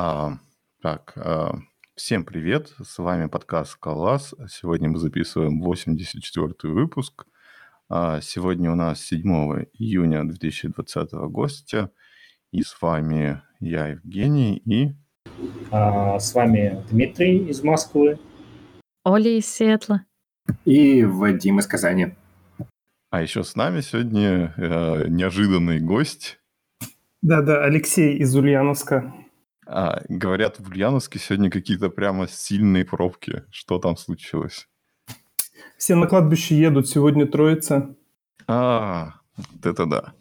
А, так, а, всем привет, с вами подкаст «Скалас». Сегодня мы записываем 84-й выпуск. А, сегодня у нас 7 июня 2020 гостя. И с вами я, Евгений, и... А, с вами Дмитрий из Москвы. Оля из Сиэтла. И Вадим из Казани. А еще с нами сегодня э, неожиданный гость. Да-да, Алексей из Ульяновска. А, говорят, в Ульяновске сегодня какие-то прямо сильные пробки. Что там случилось? Все на кладбище едут, сегодня троица. А, вот это да.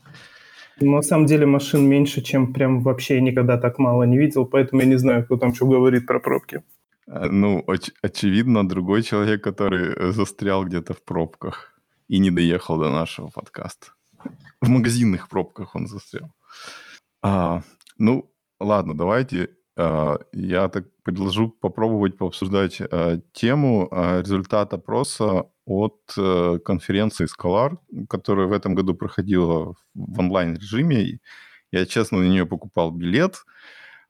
Но на самом деле машин меньше, чем прям вообще я никогда так мало не видел, поэтому я не знаю, кто там что говорит про пробки. А, ну, оч- очевидно, другой человек, который э, застрял где-то в пробках и не доехал до нашего подкаста. В магазинных пробках он застрял. А, ну, Ладно, давайте э, я так предложу попробовать пообсуждать э, тему э, результат опроса от э, конференции Scholar, которая в этом году проходила в онлайн-режиме. Я, честно, на нее покупал билет,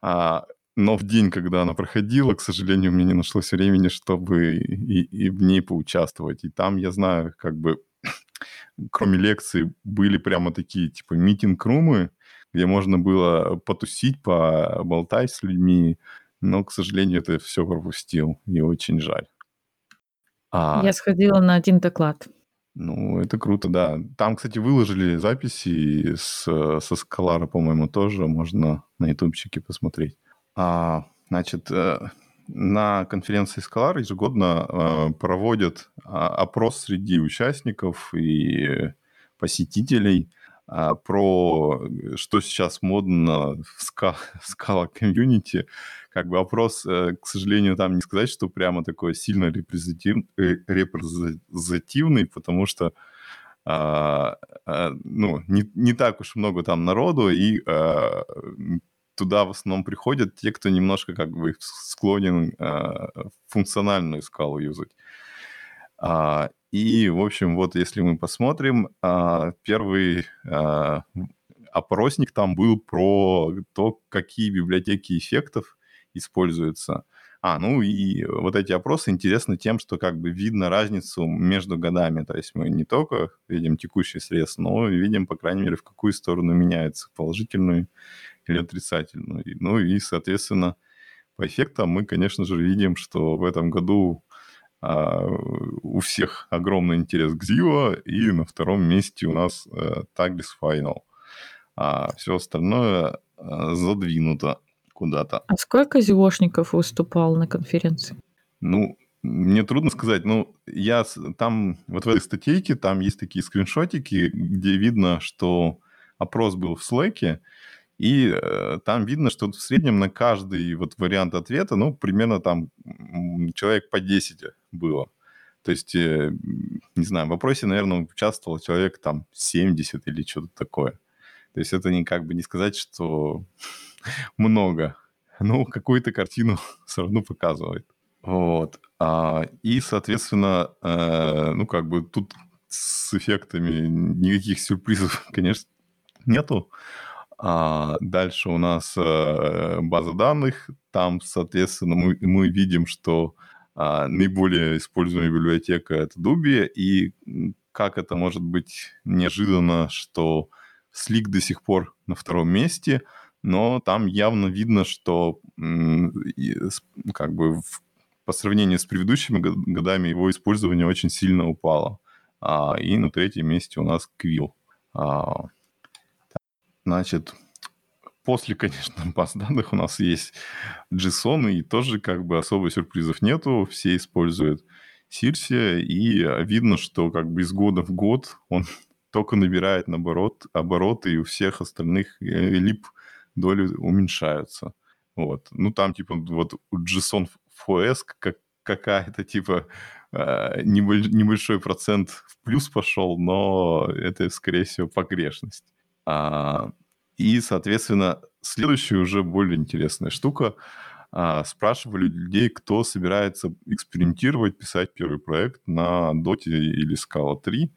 а, но в день, когда она проходила, к сожалению, у меня не нашлось времени, чтобы и, и в ней поучаствовать. И там, я знаю, как бы, кроме лекций, были прямо такие, типа, митинг-румы, где можно было потусить, поболтать с людьми, но, к сожалению, это все пропустил, и очень жаль. А... Я сходила на один доклад. Ну, это круто, да. Там, кстати, выложили записи с, со Скалара, по-моему, тоже можно на ютубчике посмотреть. А, значит, э, на конференции Скалар ежегодно э, проводят а, опрос среди участников и посетителей про э, что сейчас модно в, ска, в скала комьюнити. Как бы опрос, э, к сожалению, там не сказать, что прямо такой сильно репрезентатив, э, репрезентативный, потому что а, а, ну, не, не так уж много там народу, и а, туда в основном приходят те, кто немножко как бы склонен а, функциональную скалу юзать. А, и, в общем, вот если мы посмотрим, а, первый а, опросник там был про то, какие библиотеки эффектов используются. А, ну и вот эти опросы интересны тем, что как бы видно разницу между годами. То есть мы не только видим текущий срез, но видим, по крайней мере, в какую сторону меняется, положительную или отрицательную. Ну и, соответственно, по эффектам мы, конечно же, видим, что в этом году а, у всех огромный интерес к Zio, и на втором месте у нас э, Tagless Final. А все остальное э, задвинуто куда-то. А сколько зиошников выступал на конференции? Ну, мне трудно сказать, ну, я там, вот в этой статейке, там есть такие скриншотики, где видно, что опрос был в Slack, и э, там видно, что в среднем на каждый вот вариант ответа, ну, примерно там человек по 10 было. То есть, э, не знаю, в вопросе, наверное, участвовал человек там 70 или что-то такое. То есть это не как бы не сказать, что много. Ну, какую-то картину все равно показывает. Вот. А, и, соответственно, э, ну, как бы тут с эффектами никаких сюрпризов, конечно, нету. А дальше у нас э, база данных. Там, соответственно, мы, мы видим, что а, наиболее используемая библиотека это Дуби. И как это может быть неожиданно, что Slick до сих пор на втором месте, но там явно видно, что как бы в, по сравнению с предыдущими годами его использование очень сильно упало. А, и на третьем месте у нас Quill. А, Значит, после, конечно, баз данных у нас есть JSON, и тоже как бы особо сюрпризов нету. Все используют Сирси, и видно, что как бы из года в год он только набирает наоборот обороты, и у всех остальных э, лип доли уменьшаются. Вот. Ну, там, типа, вот JSON FOS как, какая-то, типа, э, небольшой процент в плюс пошел, но это, скорее всего, погрешность. А, и, соответственно, следующая уже более интересная штука. А, спрашивали людей, кто собирается экспериментировать, писать первый проект на Dota или Scala 3.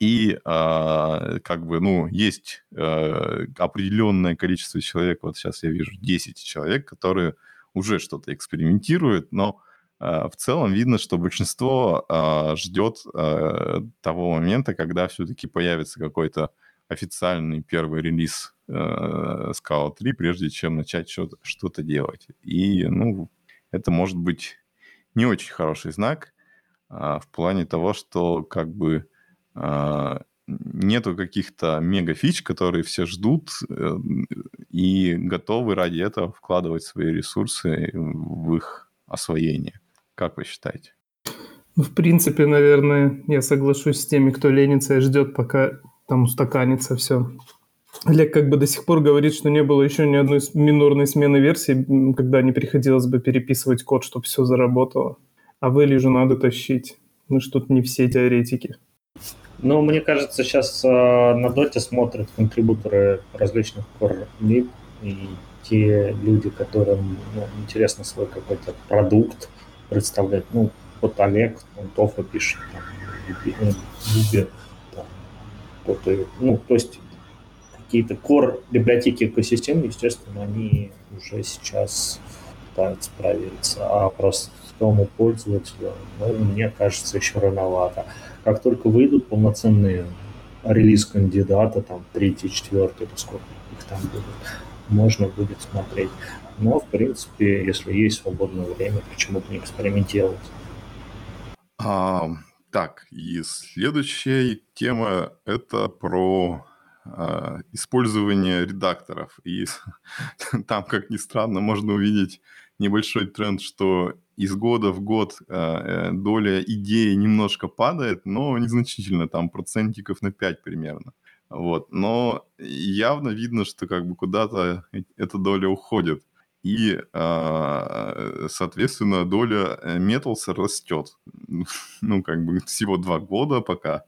И э, как бы, ну, есть э, определенное количество человек, вот сейчас я вижу 10 человек, которые уже что-то экспериментируют, но э, в целом видно, что большинство ждет э, того момента, когда все-таки появится какой-то официальный первый релиз э, Scala 3, прежде чем начать что-то, что-то делать. И, ну, это может быть не очень хороший знак а, в плане того, что как бы а, нету каких-то мега-фич, которые все ждут э, и готовы ради этого вкладывать свои ресурсы в их освоение. Как вы считаете? Ну, в принципе, наверное, я соглашусь с теми, кто ленится и ждет, пока там устаканится все. Олег как бы до сих пор говорит, что не было еще ни одной минорной смены версии, когда не приходилось бы переписывать код, чтобы все заработало. А в же надо тащить. Мы ж тут не все теоретики. Ну, мне кажется, сейчас э, на доте смотрят контрибуторы различных core и те люди, которым ну, интересно свой какой-то продукт представлять. Ну, вот Олег, он Тофа пишет, там, Юбе, там, кто-то, ну, то есть какие-то core библиотеки экосистемы, естественно, они уже сейчас пытаются провериться, а простому пользователю, ну, мне кажется, еще рановато. Как только выйдут полноценные релиз кандидата, там, третий, четвертый, или сколько их там будет, можно будет смотреть. Но, в принципе, если есть свободное время, почему бы не экспериментировать? Так, и следующая тема – это про а, использование редакторов. И там, как ни странно, можно увидеть небольшой тренд, что из года в год а, э, доля идеи немножко падает, но незначительно, там процентиков на 5 примерно. Вот. Но явно видно, что как бы куда-то эта доля уходит. И, а, соответственно, доля Metals э, растет. Ну, как бы всего два года пока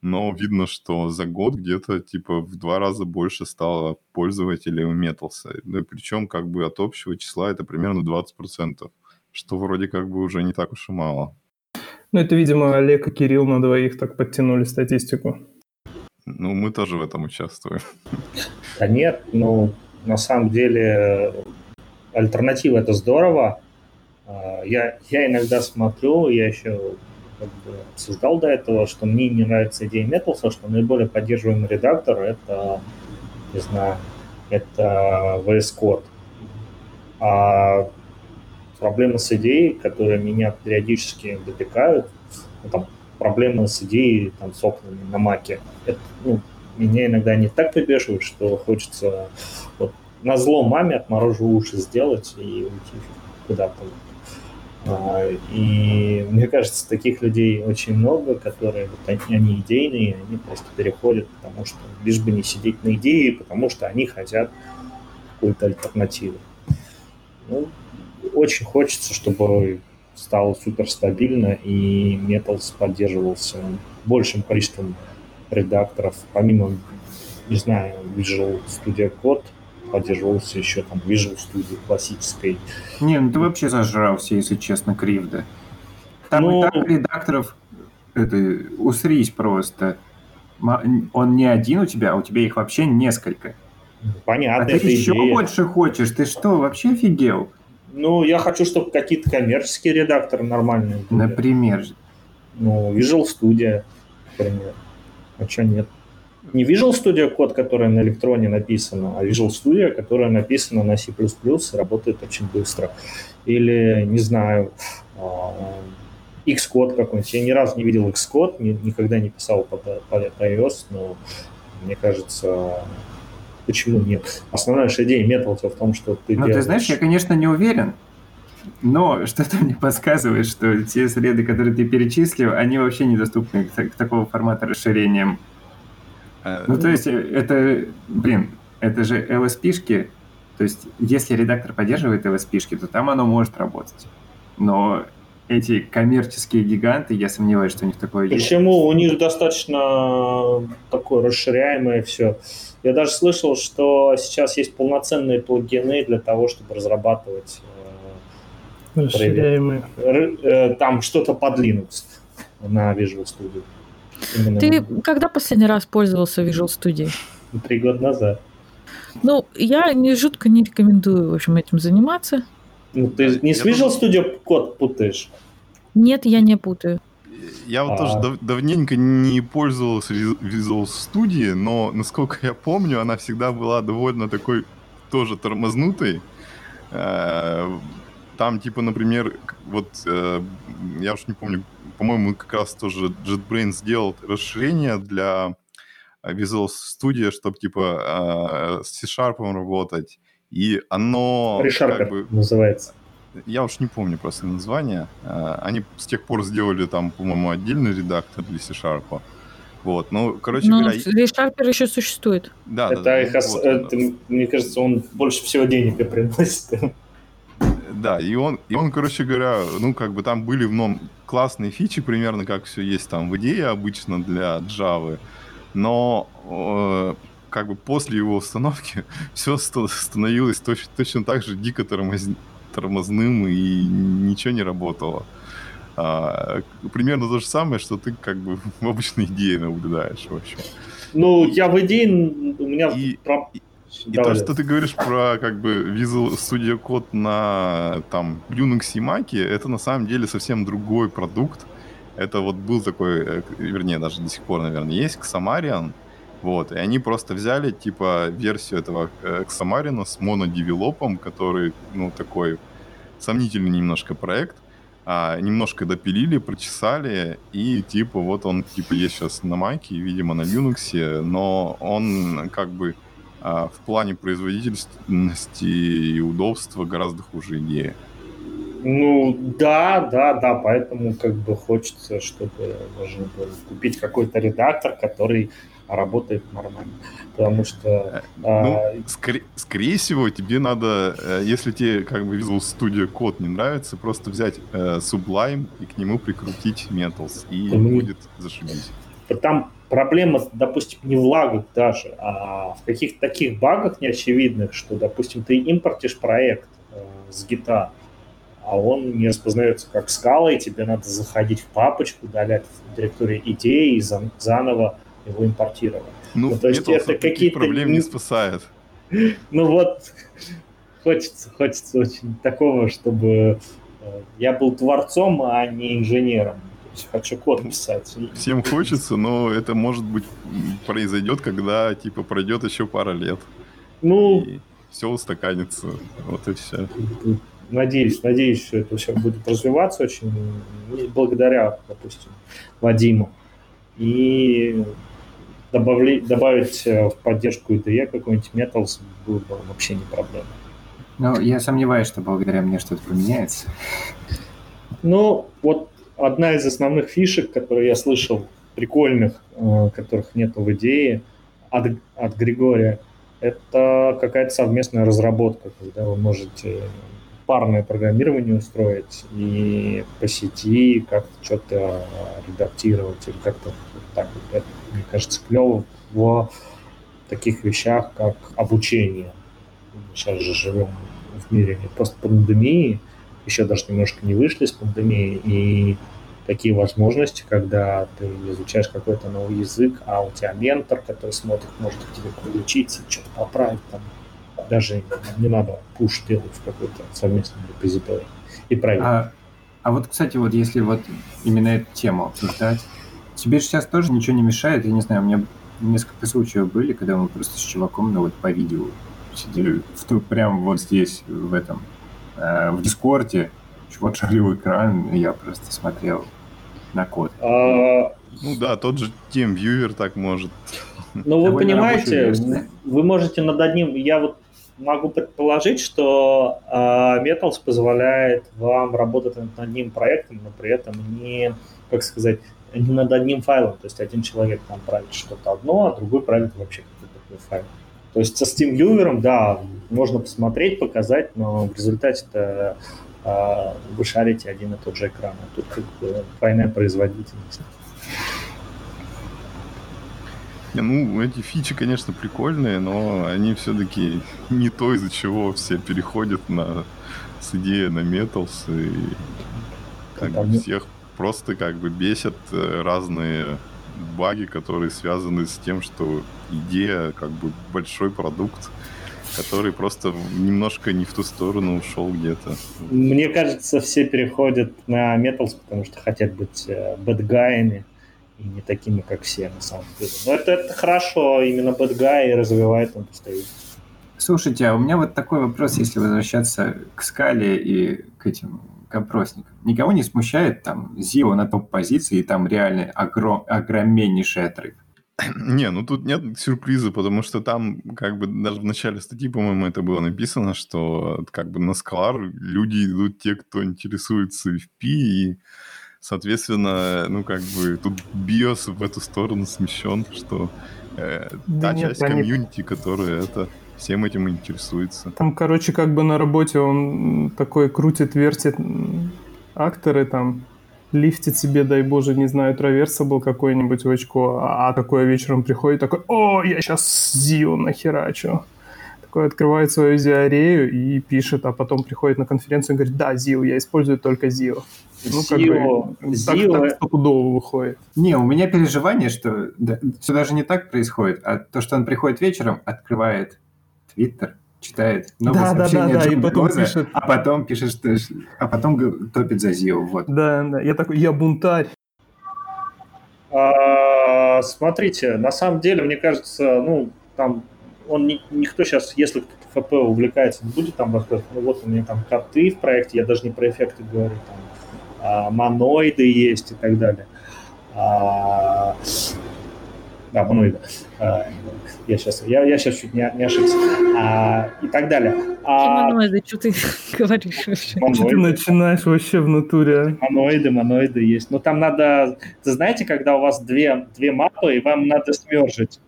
но видно, что за год где-то типа в два раза больше стало пользователей у Metals. Да, причем как бы от общего числа это примерно 20%, что вроде как бы уже не так уж и мало. Ну, это, видимо, Олег и Кирилл на двоих так подтянули статистику. Ну, мы тоже в этом участвуем. Да нет, ну, на самом деле, альтернатива – это здорово. А, я, я иногда смотрю, я еще как бы обсуждал до этого, что мне не нравится идея Metals, что наиболее поддерживаемый редактор это, не знаю, это VS Code. А проблемы с идеей, которые меня периодически допекают, ну, там, проблемы с идеей там, с окнами на маке, это, ну, меня иногда не так прибеживают, что хочется вот, на зло маме отморожу уши сделать и уйти куда-то а, и мне кажется, таких людей очень много, которые вот они, они идейные, они просто переходят, потому что лишь бы не сидеть на идее, потому что они хотят какую-то альтернативу. Ну, очень хочется, чтобы стало супер стабильно и Metals поддерживался большим количеством редакторов, помимо, не знаю, Visual Studio Code – поддерживался еще там Visual Studio классической. Не, ну ты вообще зажрался, если честно, Кривда. Там ну... и так редакторов, это, усрись просто. Он не один у тебя, а у тебя их вообще несколько. Понятно, а ты еще идея. больше хочешь? Ты что, вообще офигел? Ну, я хочу, чтобы какие-то коммерческие редакторы нормальные были. Например? Ну, Visual Studio, например. А что нет? Не Visual Studio код, который на электроне написано, а Visual Studio, которая написана на C++ работает очень быстро. Или, не знаю, а, Xcode какой-нибудь. Я ни разу не видел Xcode, ни, никогда не писал под, под iOS, но мне кажется, почему нет? Основная же идея Metal в том, что ты Ну, делаешь... ты знаешь, я, конечно, не уверен, но что-то мне подсказывает, что те среды, которые ты перечислил, они вообще недоступны к, к такого формата расширениям ну, то есть, э, это, блин, это же LSP-шки, то есть, если редактор поддерживает LSP-шки, то там оно может работать. Но эти коммерческие гиганты, я сомневаюсь, что у них такое Почему? есть. Почему? У них достаточно такое расширяемое все. Я даже слышал, что сейчас есть полноценные плагины для того, чтобы разрабатывать э, расширяемые. Там что-то под Linux на Visual Studio. Именно... Ты когда последний раз пользовался Visual Studio? Три года назад. Ну, я не жутко не рекомендую, в общем, этим заниматься. Ну, ты не с Visual Studio код путаешь? Нет, я не путаю. Я вот а... тоже дав- давненько не пользовался Visual Studio, но, насколько я помню, она всегда была довольно такой тоже тормознутой. Э, там, типа, например, вот э, я уж не помню, по-моему, как раз тоже JetBrains сделал расширение для Visual Studio, чтобы, типа, с C-Sharp работать. И оно... ReSharper как бы, называется я уж не помню просто название. А, они с тех пор сделали там, по-моему, отдельный редактор для C-Sharp. Вот, ну, короче Но говоря... ReSharper еще существует. Да, это да, их ос... вот, это, мне кажется, он больше всего денег приносит. Да, и он, и он, короче говоря, ну, как бы там были в нем классные фичи, примерно как все есть там в идее обычно для Java, но э, как бы после его установки все становилось точно, точно так же дико тормоз тормозным и ничего не работало. А, примерно то же самое, что ты как бы в обычной идее наблюдаешь вообще. Ну, я в идее, у меня... И, про... и, и то, что ты говоришь про как бы Visual Studio Code на там Unix и Mac, это на самом деле совсем другой продукт. Это вот был такой, э, вернее, даже до сих пор, наверное, есть Xamarin, вот, и они просто взяли, типа, версию этого Xamarin с монодевелопом, который, ну, такой сомнительный немножко проект, а, немножко допилили, прочесали, и типа вот он типа есть сейчас на Маке, видимо на Linux, но он как бы в плане производительности и удобства гораздо хуже идеи. Ну да, да, да, поэтому как бы хочется, чтобы можно было купить какой-то редактор, который работает нормально. Потому что... Э, ну, а... скорее, скорее всего, тебе надо, э, если тебе как бы Visual Studio код не нравится, просто взять э, Sublime и к нему прикрутить Metals, и mm будет зашибись. Там проблема, допустим, не в лагах даже, а в каких-то таких багах неочевидных, что, допустим, ты импортишь проект э, с гита, а он не распознается как скала, и тебе надо заходить в папочку, удалять в директории идеи и заново его импортировать. Ну, ну то есть это какие-то... проблем не спасает. Ну вот, хочется, хочется очень такого, чтобы э, я был творцом, а не инженером. Хочу код писать. Всем хочется, но это, может быть, произойдет, когда, типа, пройдет еще пара лет. Ну... И все устаканится. Вот и все. Надеюсь, надеюсь, что это все будет развиваться очень благодаря, допустим, Вадиму. И добавли, добавить э, в поддержку IDE какой-нибудь Metals было бы вообще не проблема. Ну, я сомневаюсь, что благодаря мне что-то поменяется. Ну, вот одна из основных фишек, которые я слышал, прикольных, э, которых нет в идее от, от Григория, это какая-то совместная разработка, когда вы можете парное программирование устроить и по сети как-то что-то редактировать или как-то так. Это, мне кажется, клево в таких вещах, как обучение. сейчас же живем в мире не просто пандемии, еще даже немножко не вышли с пандемии, и такие возможности, когда ты изучаешь какой-то новый язык, а у тебя ментор, который смотрит, может к тебе подключиться, что-то поправить там, даже не надо пуш делать в какой-то совместный репозиторий и проверить. А, а вот, кстати, вот если вот именно эту тему обсуждать, тебе сейчас тоже ничего не мешает, я не знаю, у меня несколько случаев были, когда мы просто с чуваком, ну вот по видео сидели в, прямо вот здесь, в этом, в Дискорде, чувак шарил экран, и я просто смотрел на код. А... Ну да, тот же TeamViewer так может. Ну вы понимаете, вы можете над одним, я вот могу предположить, что э, Metals позволяет вам работать над одним проектом, но при этом не, как сказать, не над одним файлом. То есть один человек там правит что-то одно, а другой правит вообще какой-то такой файл. То есть со Steam Viewer, да, можно посмотреть, показать, но в результате-то э, вы шарите один и тот же экран. А тут как бы двойная производительность. Не, ну, эти фичи, конечно, прикольные, но они все-таки не то, из-за чего все переходят на с идеи на Metals и как бы всех просто как бы бесят э, разные баги, которые связаны с тем, что идея, как бы большой продукт, который просто немножко не в ту сторону ушел где-то. Мне кажется, все переходят на Metals, потому что хотят быть э, бэдгаями и не такими, как все, на самом деле. Но это, это хорошо, именно бэдгай развивает индустрию. Слушайте, а у меня вот такой вопрос, если возвращаться к скале и к этим к опросникам. Никого не смущает там Зио на топ-позиции и там реально огром, огромнейший отрыв? Не, ну тут нет сюрприза, потому что там как бы даже в начале статьи, по-моему, это было написано, что как бы на Скалар люди идут те, кто интересуется FP, и, соответственно, ну как бы тут биос в эту сторону смещен, что э, да та нет, часть комьюнити, которая это всем этим интересуется. Там, короче, как бы на работе он такой крутит, вертит акторы там, лифтит себе, дай боже, не знаю, траверса был какой-нибудь в очко, а, а такое вечером приходит такой, о, я сейчас Зио нахерачу. Такой открывает свою Зиарею и пишет, а потом приходит на конференцию и говорит, да, Зио, я использую только Зио. Ну, как Зио, бы, Зио... так, так стопудово выходит. Не, у меня переживание, что да, все даже не так происходит, а то, что он приходит вечером, открывает Твиттер, читает новые да, сообщения да, да, да, и потом Роза, пишет... а потом пишет, что... а потом топит за Зио. Вот. Да, да, я такой, я бунтарь. А, смотрите, на самом деле, мне кажется, ну, там, он не, никто сейчас, если кто-то ФП увлекается, не будет там рассказывать, ну, вот у меня там коты в проекте, я даже не про эффекты говорю, там, а, моноиды есть и так далее. А, да, моноиды. А, я сейчас, я, я сейчас чуть не, не ошибся. А, и так далее. А, моноиды, что ты говоришь вообще? Моноиды. Что ты начинаешь вообще в натуре? А? Моноиды, моноиды есть. Но там надо, ты знаете, когда у вас две, две мапы, и вам надо смержить.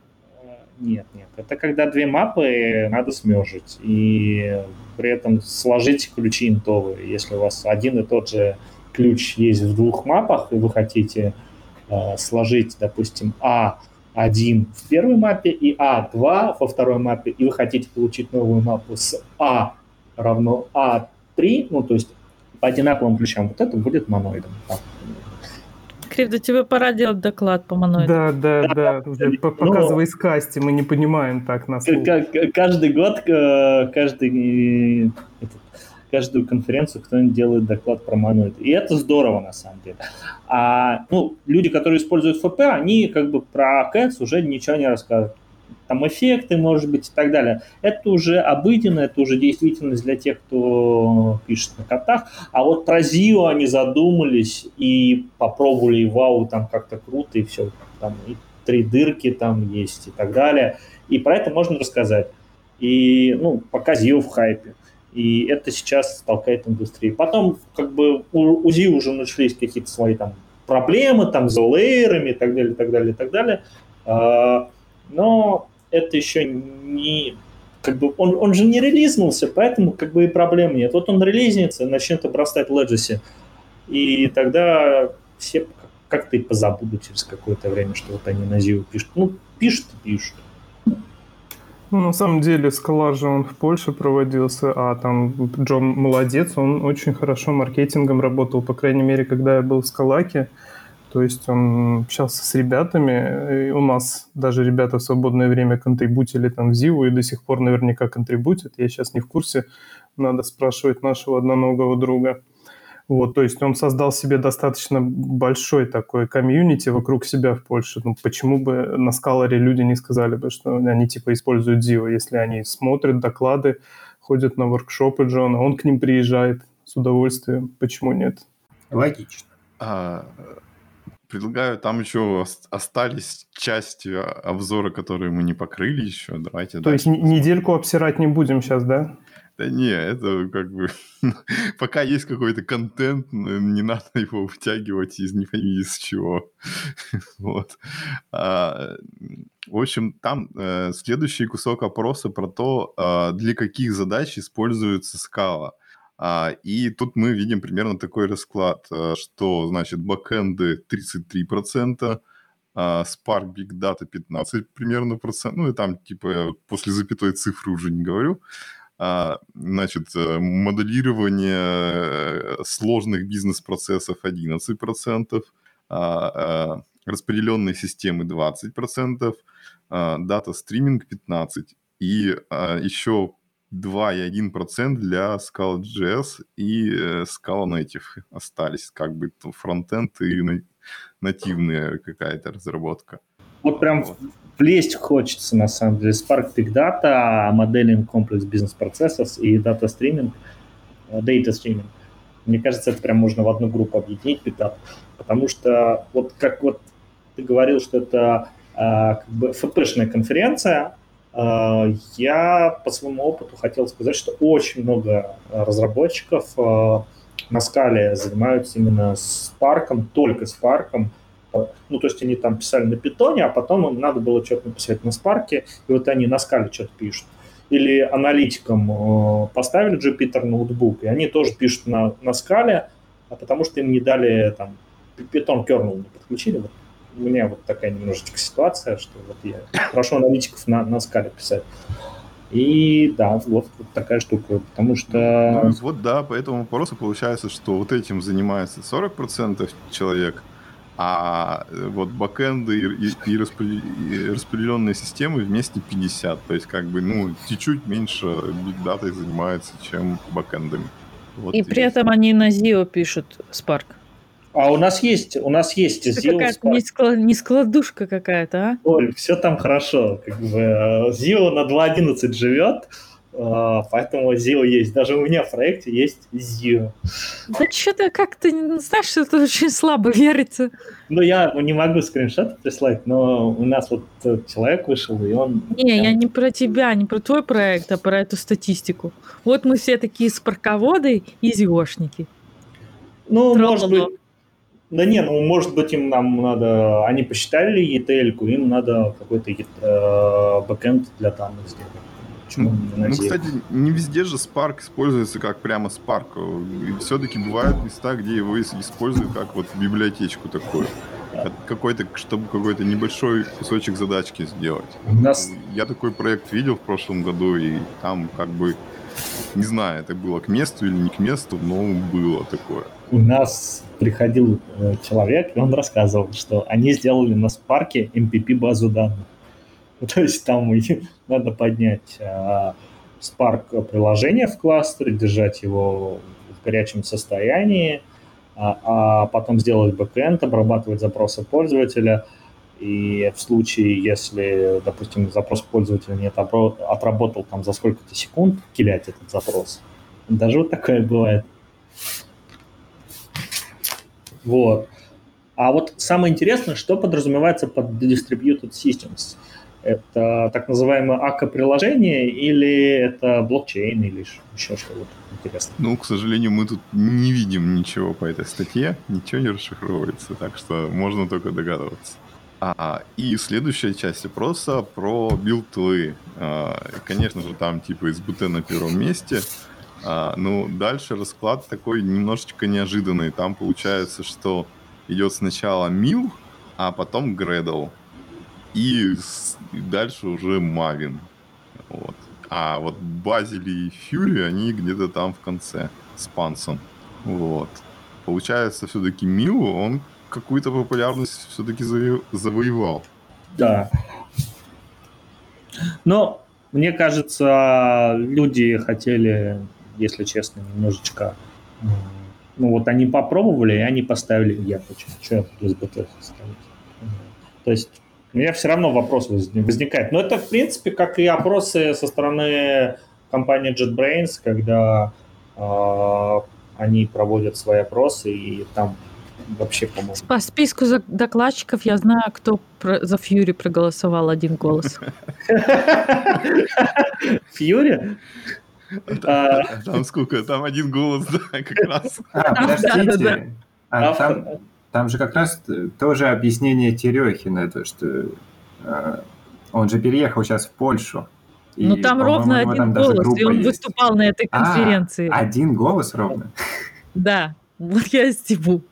Нет, нет. Это когда две мапы надо смержить. И при этом сложить ключи интовые. Если у вас один и тот же ключ есть в двух мапах, и вы хотите э, сложить, допустим, А 1 в первой мапе и А2 во второй мапе, и вы хотите получить новую мапу с А равно А3, ну, то есть по одинаковым ключам, вот это будет моноидом. Крив, да тебе пора делать доклад по моноиду. Да, да, да, да. Уже показывай с касти, мы не понимаем так на слух. Каждый год, каждый э, каждую конференцию кто-нибудь делает доклад про моноид. И это здорово, на самом деле. А ну, люди, которые используют ФП, они как бы про Cats уже ничего не рассказывают. Там эффекты, может быть, и так далее. Это уже обыденно, это уже действительность для тех, кто пишет на котах. А вот про Зио они задумались и попробовали, и вау, там как-то круто, и все. Там и три дырки там есть и так далее. И про это можно рассказать. И, ну, пока Зио в хайпе. И это сейчас толкает индустрию. Потом, как бы, у УЗИ уже начались какие-то свои там проблемы, там, с лейерами и так далее, и так далее, и так далее. А, но это еще не... Как бы он, он же не релизнулся, поэтому как бы и проблем нет. Вот он релизнется, начнет обрастать Legacy, и тогда все как-то и позабудут через какое-то время, что вот они на Zio пишут. Ну, пишут и пишут. Ну, на самом деле, Скалар же он в Польше проводился, а там Джон молодец, он очень хорошо маркетингом работал, по крайней мере, когда я был в Скалаке. То есть он общался с ребятами, и у нас даже ребята в свободное время контрибутили там в Зиву и до сих пор наверняка контрибутят. Я сейчас не в курсе, надо спрашивать нашего одноногого друга. Вот, то есть он создал себе достаточно большой такой комьюнити вокруг себя в Польше. Ну, почему бы на скаларе люди не сказали бы, что они типа используют Zio, если они смотрят доклады, ходят на воркшопы Джона, он к ним приезжает с удовольствием. Почему нет? Логично. А, предлагаю, там еще остались части обзора, которые мы не покрыли еще. Давайте. То есть недельку обсирать не будем сейчас, да? Да не, это как бы... Пока есть какой-то контент, не надо его вытягивать из из чего. вот. А, в общем, там э, следующий кусок опроса про то, э, для каких задач используется скала. А, и тут мы видим примерно такой расклад, э, что, значит, бэкэнды 33%, а Spark Big Data 15 примерно процент, ну и там типа после запятой цифры уже не говорю, а, значит, э, моделирование э, сложных бизнес-процессов 11%, а, распределенные системы 20%, дата стриминг 15%, и еще 2,1% для Scala.js и э, Scala Native остались, как бы фронтенд и нативная какая-то разработка. Вот прям вот. Влезть хочется, на самом деле. Spark Big Data, Complex Business Processes и Streaming, э, Data Streaming. Мне кажется, это прям можно в одну группу объединить, Big Data, потому что вот как вот ты говорил, что это э, как бы ФПшная конференция, э, я по своему опыту хотел сказать, что очень много разработчиков э, на скале занимаются именно Spark, только Spark, ну, то есть они там писали на питоне, а потом им надо было что-то написать на спарке, и вот они на скале что-то пишут. Или аналитикам э, поставили Jupyter ноутбук, и они тоже пишут на, на скале, а потому что им не дали там питон kernel не подключили. Вот у меня вот такая немножечко ситуация, что вот я прошу аналитиков на, на скале писать. И да, вот, вот такая штука, потому что... Ну, вот да, по этому вопросу получается, что вот этим занимается 40% человек, а э, вот бэкэнды и, и, и, распределенные системы вместе 50. То есть, как бы, ну, чуть-чуть меньше бигдатой занимается, чем бэкэндами. Вот и при этом они на ZIO пишут Spark. А у нас есть, у нас есть ZIO какая-то не, склад, не складушка какая-то, а? Оль, все там хорошо. Как бы, э, ZIO на 2.11 живет, а, поэтому ZIO есть. Даже у меня в проекте есть ZIO. Да что-то как-то, знаешь, что это очень слабо верится. Ну, я не могу скриншот прислать, но у нас вот человек вышел, и он... Не, я не про тебя, не про твой проект, а про эту статистику. Вот мы все такие спарководы и зиошники. Ну, Тролло. может быть... Да не, ну, может быть, им нам надо... Они посчитали ETL-ку, им надо какой-то э, бэкэнд для данных сделать. Почему ну, ну, кстати, не везде же Spark используется как прямо Spark. Все-таки бывают места, где его используют как вот библиотечку такую. Какой-то, чтобы какой-то небольшой кусочек задачки сделать. У нас... Я такой проект видел в прошлом году, и там как бы, не знаю, это было к месту или не к месту, но было такое. У нас приходил э, человек, и он рассказывал, что они сделали на Spark MPP базу данных. То есть там надо поднять а, Spark приложение в кластере, держать его в горячем состоянии, а, а потом сделать бэкэнд, обрабатывать запросы пользователя. И в случае, если, допустим, запрос пользователя не отработал там за сколько-то секунд, килять этот запрос. Даже вот такое бывает. Вот. А вот самое интересное, что подразумевается под Distributed Systems – это так называемое Akka-приложение или это блокчейн или еще что-то интересное? Ну, к сожалению, мы тут не видим ничего по этой статье, ничего не расшифровывается, так что можно только догадываться. А, и следующая часть вопроса про build-тулы. А, конечно же, там типа SBT на первом месте. А, ну, дальше расклад такой немножечко неожиданный. Там получается, что идет сначала Мил, а потом Gradle. И, и дальше уже Мавин. Вот. А вот Базили и Фьюри, они где-то там в конце с Пансом. Вот. Получается, все-таки Милу, он какую-то популярность все-таки завоевал. Да. Но, мне кажется, люди хотели, если честно, немножечко... Ну, вот они попробовали, и они поставили я хочу, что без БТ ставить. То есть у меня все равно вопрос возникает. Но это, в принципе, как и опросы со стороны компании JetBrains, когда э, они проводят свои опросы, и там вообще, по-моему... По списку докладчиков я знаю, кто за Фьюри проголосовал один голос. Фьюри? Там сколько? Там один голос, да, как раз. А, подождите. А там там же как раз тоже объяснение Терехина, то, что э, он же переехал сейчас в Польшу. И, ну там ровно один там голос, и он есть. выступал на этой а, конференции. А, один голос ровно? Да, вот я стебу.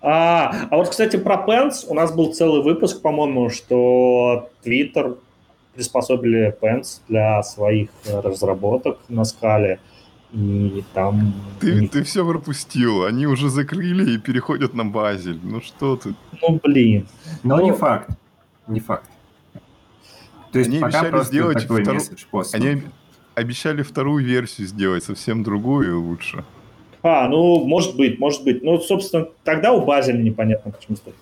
А, а вот, кстати, про Pens у нас был целый выпуск, по-моему, что Twitter приспособили Pens для своих разработок на скале. И там... Ты, ты все пропустил. Они уже закрыли и переходят на Базель. Ну что ты? Ну, блин. Но ну, не факт. Не факт. То есть они пока обещали сделать вторую... Они обещали вторую версию сделать, совсем другую и лучше. А, ну, может быть, может быть. Ну, собственно, тогда у Базеля непонятно, почему столько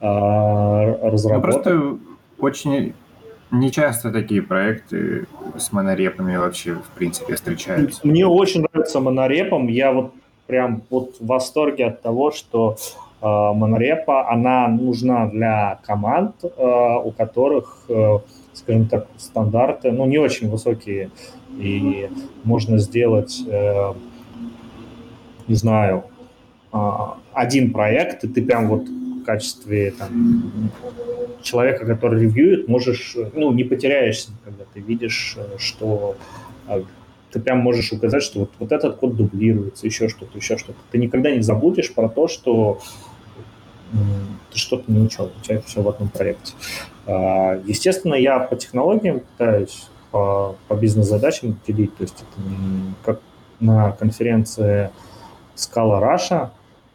а, разработок. Ну, просто очень не часто такие проекты с монорепами вообще, в принципе, встречаются. Мне очень нравится монорепом. Я вот прям вот в восторге от того, что э, монорепа, она нужна для команд, э, у которых, э, скажем так, стандарты, ну, не очень высокие, и можно сделать, э, не знаю, э, один проект, и ты прям вот качестве там, человека, который ревьюет, можешь, ну, не потеряешься, когда ты видишь, э, что а, ты прям можешь указать, что вот, вот этот код дублируется, еще что-то, еще что-то. Ты никогда не забудешь про то, что ты что-то не учел, у тебя все в одном проекте. А, естественно, я по технологиям пытаюсь по, по бизнес-задачам делить, то есть это как на конференции Scala Russia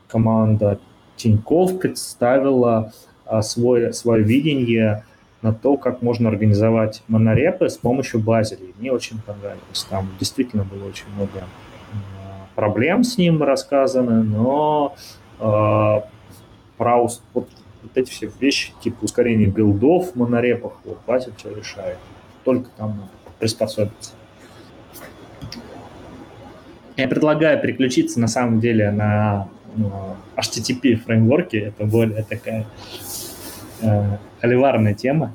команда Тиньков представила а, свой, свое видение на то, как можно организовать монорепы с помощью базелей. Мне очень понравилось. Там действительно было очень много проблем с ним рассказаны, но э, про вот, вот эти все вещи, типа ускорение билдов в монорепах, вот базель все решает. Только там приспособиться. Я предлагаю переключиться на самом деле на HTTP фреймворки, это более такая э, холиварная тема.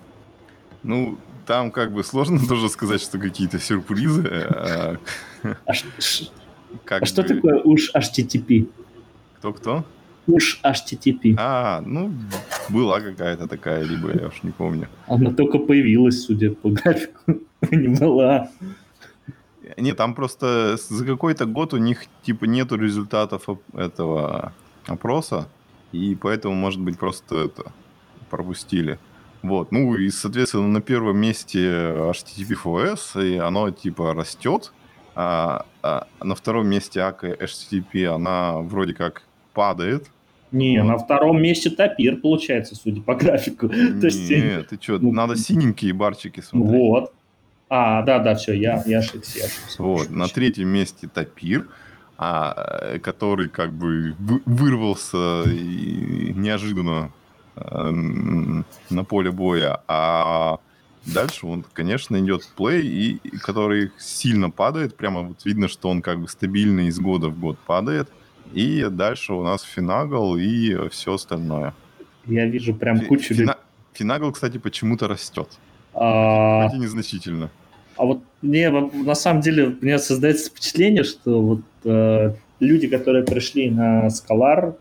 Ну, там как бы сложно тоже сказать, что какие-то сюрпризы. А, а, как а что такое уж HTTP? Кто-кто? Уж HTTP. А, ну, была какая-то такая, либо я уж не помню. Она только появилась, судя по графику. Не была. Нет, там просто за какой-то год у них типа нету результатов этого опроса, и поэтому, может быть, просто это пропустили. Вот, ну и, соответственно, на первом месте HTTP4S, и оно типа растет, а, а на втором месте ACA HTTP она вроде как падает. Не, вот. на втором месте топир получается, судя по графику. Нет, ты что, ну, надо синенькие барчики смотреть. Вот, а, да, да, все, я, я ошибся. Я ошибся вот, на третьем месте Тапир, а, который как бы вырвался и неожиданно а, на поле боя, а дальше он, конечно, идет плей, и, который сильно падает, прямо вот видно, что он как бы стабильно из года в год падает, и дальше у нас Финагл и все остальное. Я вижу прям кучу... Фина... Финагл, кстати, почему-то растет. А... Хоть и незначительно. А вот мне на самом деле меня создается впечатление, что вот э, люди, которые пришли на Scholar,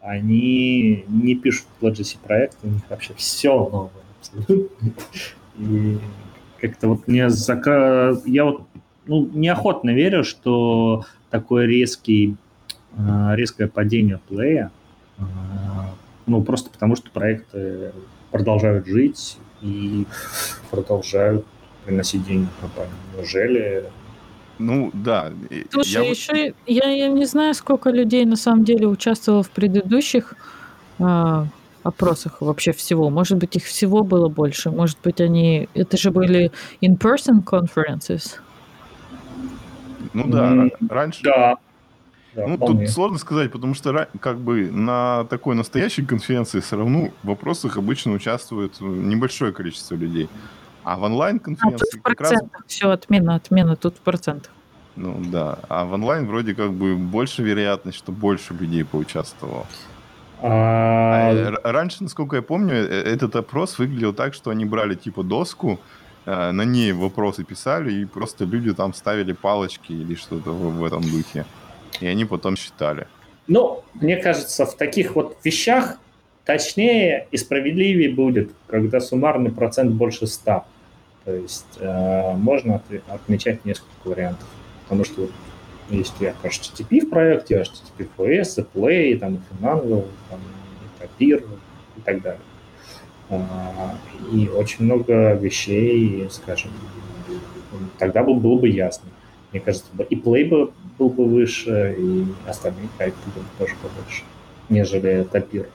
они не пишут в PLGC проект, у них вообще все новое абсолютно. И как-то вот мне зака... я вот ну, неохотно верю, что такое резкий, э, резкое падение плея, э, ну, просто потому что проекты продолжают жить, и продолжают приносить деньги компании. Неужели ну, да. Слушай, я... еще я, я не знаю, сколько людей на самом деле участвовало в предыдущих э, опросах вообще всего. Может быть, их всего было больше. Может быть, они... Это же были in-person conferences. Ну да, mm, раньше... Да. Да, ну, вполне. тут сложно сказать, потому что как бы на такой настоящей конференции все равно в вопросах обычно участвует небольшое количество людей. А в онлайн-конференции а, как раз... Все, отмена, отмена, тут в процентах. Ну да, а в онлайн вроде как бы больше вероятность, что больше людей поучаствовало. А... А, раньше, насколько я помню, э, этот опрос выглядел так, что они брали типа доску, э, на ней вопросы писали, и просто люди там ставили палочки или что-то в этом духе. И они потом считали. Ну, мне кажется, в таких вот вещах точнее и справедливее будет, когда суммарный процент больше 100. То есть э, можно от, отмечать несколько вариантов. Потому что есть и HTTP в проекте, HTTP-FS, и Play, там, и Finango, там, Tapir и так далее. А, и очень много вещей, скажем, тогда бы было бы ясно. мне кажется, и Play бы был бы выше, и остальные проекты были бы тоже побольше, нежели Тапир.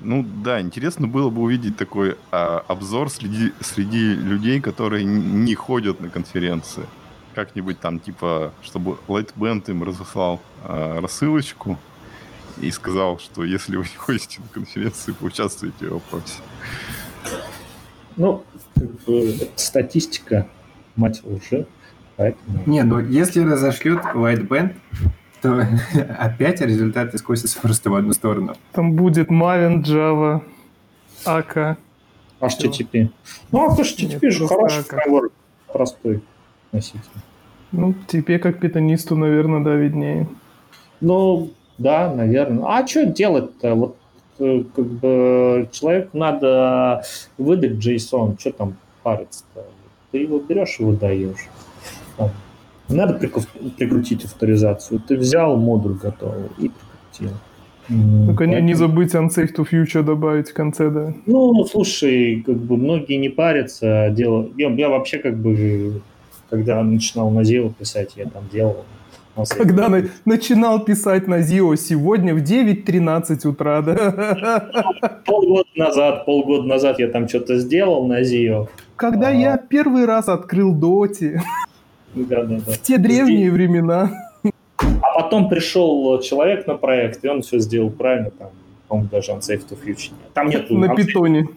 Ну да, интересно было бы увидеть такой а, обзор среди, среди людей, которые не ходят на конференции. Как-нибудь там, типа, чтобы Lightband им разослал а, рассылочку и сказал, что если вы не ходите на конференции, поучаствуйте в вопросе. Ну, статистика, мать уже. Поэтому... Не, ну если разошлют Lightband, то опять результаты скосятся просто в одну сторону. Там будет Maven, Java, AK. HTTP. Ну, а HTTP же хороший фреймворк, простой носитель. Ну, тебе как питанисту, наверное, да, виднее. Ну, да, наверное. А что делать-то? Вот э, как бы человеку надо выдать JSON, что там париться-то? Ты его берешь и выдаешь. Там, надо прикрутить авторизацию. Ты взял модуль готовый и прикрутил. Только Поэтому... не забыть unsafe to future добавить в конце, да. Ну, слушай, как бы многие не парятся. Дело... Я, я вообще как бы, когда начинал на Zio писать, я там делал когда на, начинал писать на Зио сегодня в 9.13 утра, да? Полгода назад, полгода назад я там что-то сделал на Зио. Когда а... я первый раз открыл Доти. Да, да, да. В те древние Здесь... времена. А потом пришел человек на проект, и он все сделал правильно, там, по-моему, даже Unsafe to Future. Там нет На питоне.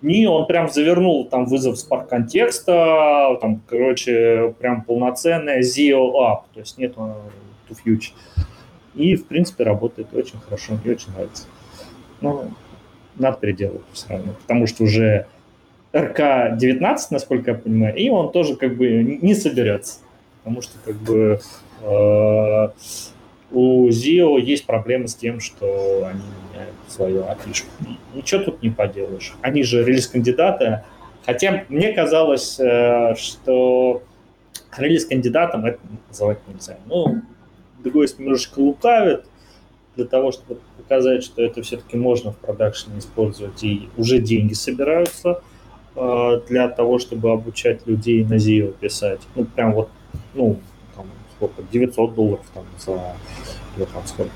Не, он прям завернул там вызов Spark контекста, там, короче, прям полноценная Zio App, то есть нет to Future. И, в принципе, работает очень хорошо, мне очень нравится. Но надо переделывать все равно, потому что уже РК-19, насколько я понимаю, и он тоже как бы не соберется. Потому что как бы э, у ZIO есть проблемы с тем, что они меняют свою опишку. Ничего тут не поделаешь. Они же релиз-кандидаты. Хотя мне казалось, э, что релиз-кандидатом это называть нельзя. Ну, Дегойс немножечко лукавит для того, чтобы показать, что это все-таки можно в продакшене использовать, и уже деньги собираются – для того, чтобы обучать людей на ZIO писать. Ну, прям вот, ну, там, сколько, 900 долларов там за, или там сколько.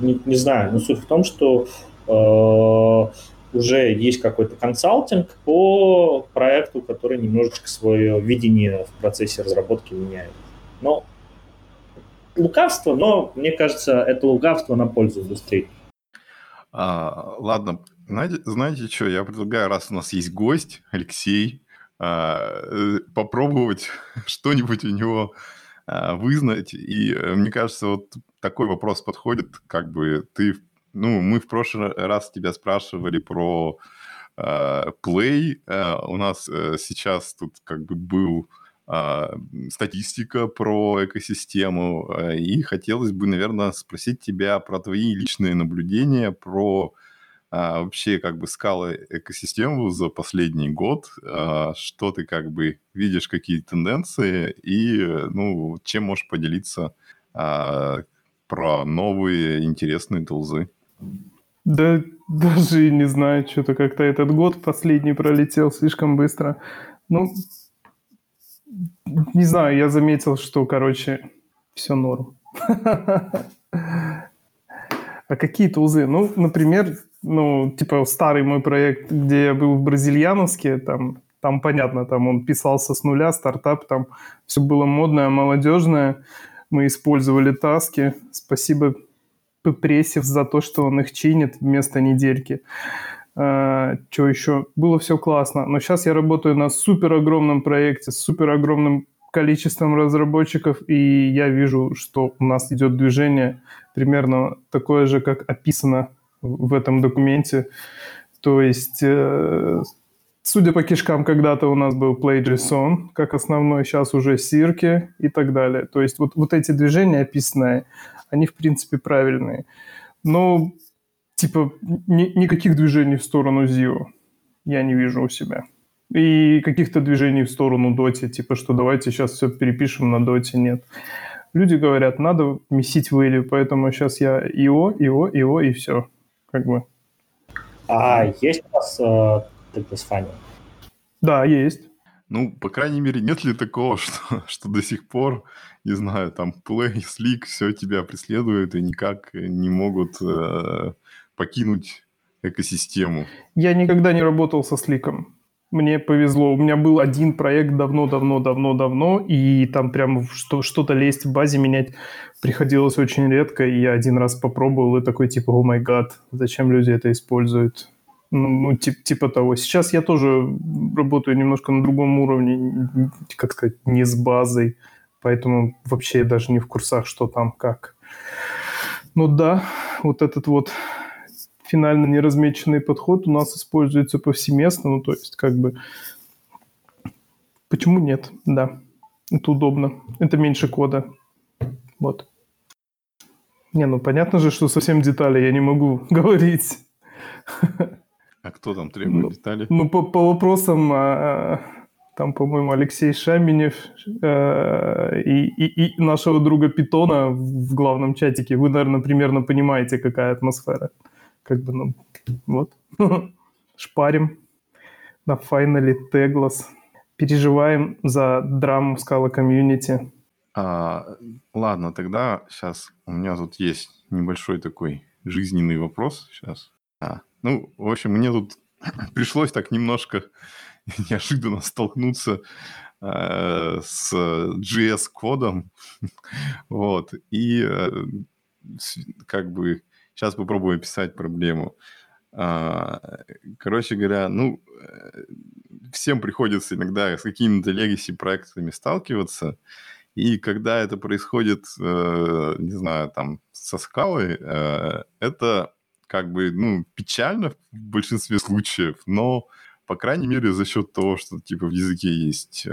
Не, не знаю, но суть в том, что э, уже есть какой-то консалтинг по проекту, который немножечко свое видение в процессе разработки меняет. Но лукавство, но мне кажется, это лукавство на пользу индустрии. А, ладно, знаете, знаете что, я предлагаю, раз у нас есть гость, Алексей, а, э, попробовать что-нибудь у него а, вызнать. И э, мне кажется, вот такой вопрос подходит, как бы ты... Ну, мы в прошлый раз тебя спрашивали про Play. У нас э, сейчас тут как бы был статистика про экосистему, и хотелось бы, наверное, спросить тебя про твои личные наблюдения, про а, вообще как бы скала экосистему за последний год, а, что ты как бы видишь, какие тенденции и, ну, чем можешь поделиться а, про новые интересные тулзы? Да даже не знаю, что-то как-то этот год последний пролетел слишком быстро. Ну, не знаю, я заметил, что, короче, все норм. А какие тулзы? Ну, например, ну, типа старый мой проект, где я был в Бразильяновске, там, там понятно, там он писался с нуля, стартап, там все было модное, молодежное. Мы использовали таски. Спасибо Прессив за то, что он их чинит вместо недельки. А, что еще? Было все классно. Но сейчас я работаю на супер огромном проекте с супер огромным количеством разработчиков, и я вижу, что у нас идет движение примерно такое же, как описано в этом документе. То есть, э, судя по кишкам, когда-то у нас был Play.json как основной, сейчас уже Сирки и так далее. То есть вот, вот эти движения описанные, они в принципе правильные. Но типа ни, никаких движений в сторону Zio я не вижу у себя. И каких-то движений в сторону Доти, типа, что давайте сейчас все перепишем на Доте, нет. Люди говорят, надо месить value, поэтому сейчас я ИО, ИО, ИО и все как бы. А есть у вас э, TPS Funny? Да, есть. Ну, по крайней мере, нет ли такого, что, что до сих пор, не знаю, там, Play, Slick, все тебя преследует и никак не могут э, покинуть экосистему? Я никогда не работал со Сликом. Мне повезло. У меня был один проект давно-давно-давно-давно, и там прям что- что-то лезть в базе менять приходилось очень редко. И я один раз попробовал, и такой типа, о май гад, зачем люди это используют? Ну, ну тип, типа того. Сейчас я тоже работаю немножко на другом уровне, как сказать, не с базой, поэтому вообще даже не в курсах, что там, как. Ну да, вот этот вот финально неразмеченный подход у нас используется повсеместно, ну то есть как бы почему нет, да, это удобно, это меньше кода, вот. Не, ну понятно же, что совсем детали я не могу говорить. А кто там требует ну, детали? Ну, по, по вопросам, а, там, по-моему, Алексей Шаменев а, и, и, и нашего друга Питона в главном чатике. Вы, наверное, примерно понимаете, какая атмосфера как бы, ну, вот, шпарим на файнале Теглас. Переживаем за драму Скала комьюнити. А, ладно, тогда сейчас у меня тут есть небольшой такой жизненный вопрос сейчас. А, ну, в общем, мне тут пришлось так немножко неожиданно столкнуться э, с JS-кодом. вот. И э, как бы Сейчас попробую описать проблему. А, короче говоря, ну, э, всем приходится иногда с какими-то legacy проектами сталкиваться, и когда это происходит, э, не знаю, там, со скалой, э, это как бы, ну, печально в большинстве случаев, но, по крайней мере, за счет того, что, типа, в языке есть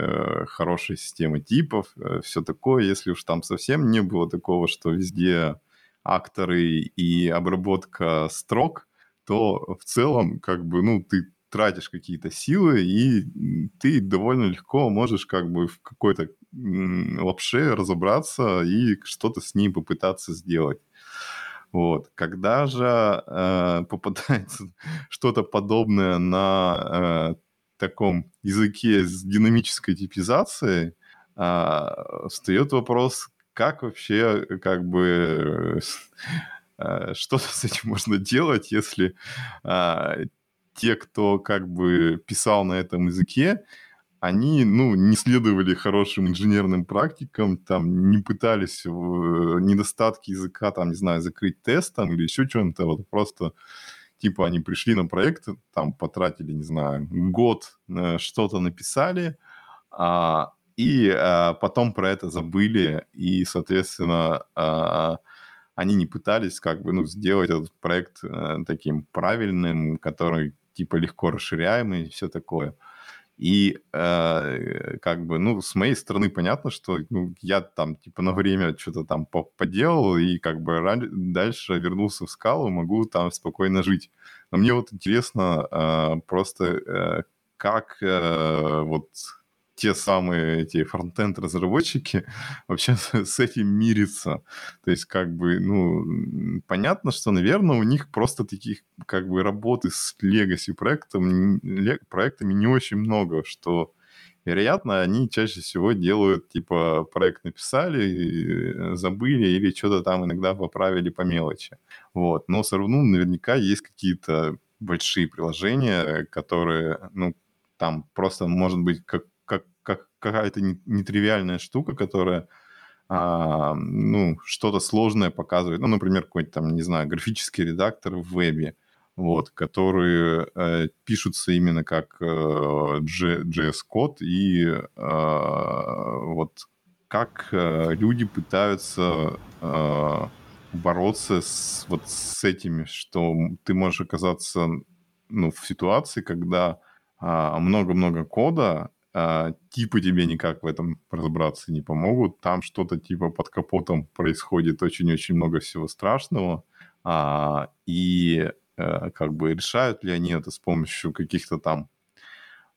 хорошая система типов, все такое, если уж там совсем не было такого, что везде акторы и обработка строк, то в целом, как бы, ну, ты тратишь какие-то силы, и ты довольно легко можешь как бы в какой-то лапше разобраться и что-то с ней попытаться сделать. Вот. Когда же э, попадается что-то подобное на э, таком языке с динамической типизацией, э, встает вопрос, как вообще, как бы, э, что с этим можно делать, если а, те, кто как бы писал на этом языке, они, ну, не следовали хорошим инженерным практикам, там, не пытались недостатки языка, там, не знаю, закрыть тестом или еще чем-то, вот просто, типа, они пришли на проект, там, потратили, не знаю, год, э, что-то написали, а, и а, потом про это забыли, и, соответственно, а, они не пытались как бы, ну, сделать этот проект а, таким правильным, который типа легко расширяемый и все такое. И э, как бы, ну, с моей стороны понятно, что ну, я там типа на время что-то там поделал и как бы дальше вернулся в скалу, могу там спокойно жить. Но мне вот интересно э, просто, э, как э, вот те самые эти фронтенд разработчики вообще с этим мирятся. То есть как бы, ну, понятно, что, наверное, у них просто таких как бы работы с legacy проектом, проектами не очень много, что вероятно, они чаще всего делают, типа, проект написали, забыли или что-то там иногда поправили по мелочи. Вот. Но все равно наверняка есть какие-то большие приложения, которые, ну, там просто, может быть, как какая-то нетривиальная штука, которая а, ну, что-то сложное показывает. Ну, например, какой-нибудь там, не знаю, графический редактор в вебе, вот, которые э, пишутся именно как э, JS-код, и э, вот как э, люди пытаются э, бороться с, вот с этими, что ты можешь оказаться ну, в ситуации, когда а, много-много кода, а, типы тебе никак в этом разобраться не помогут. Там что-то типа под капотом происходит очень-очень много всего страшного. А, и а, как бы решают ли они это с помощью каких-то там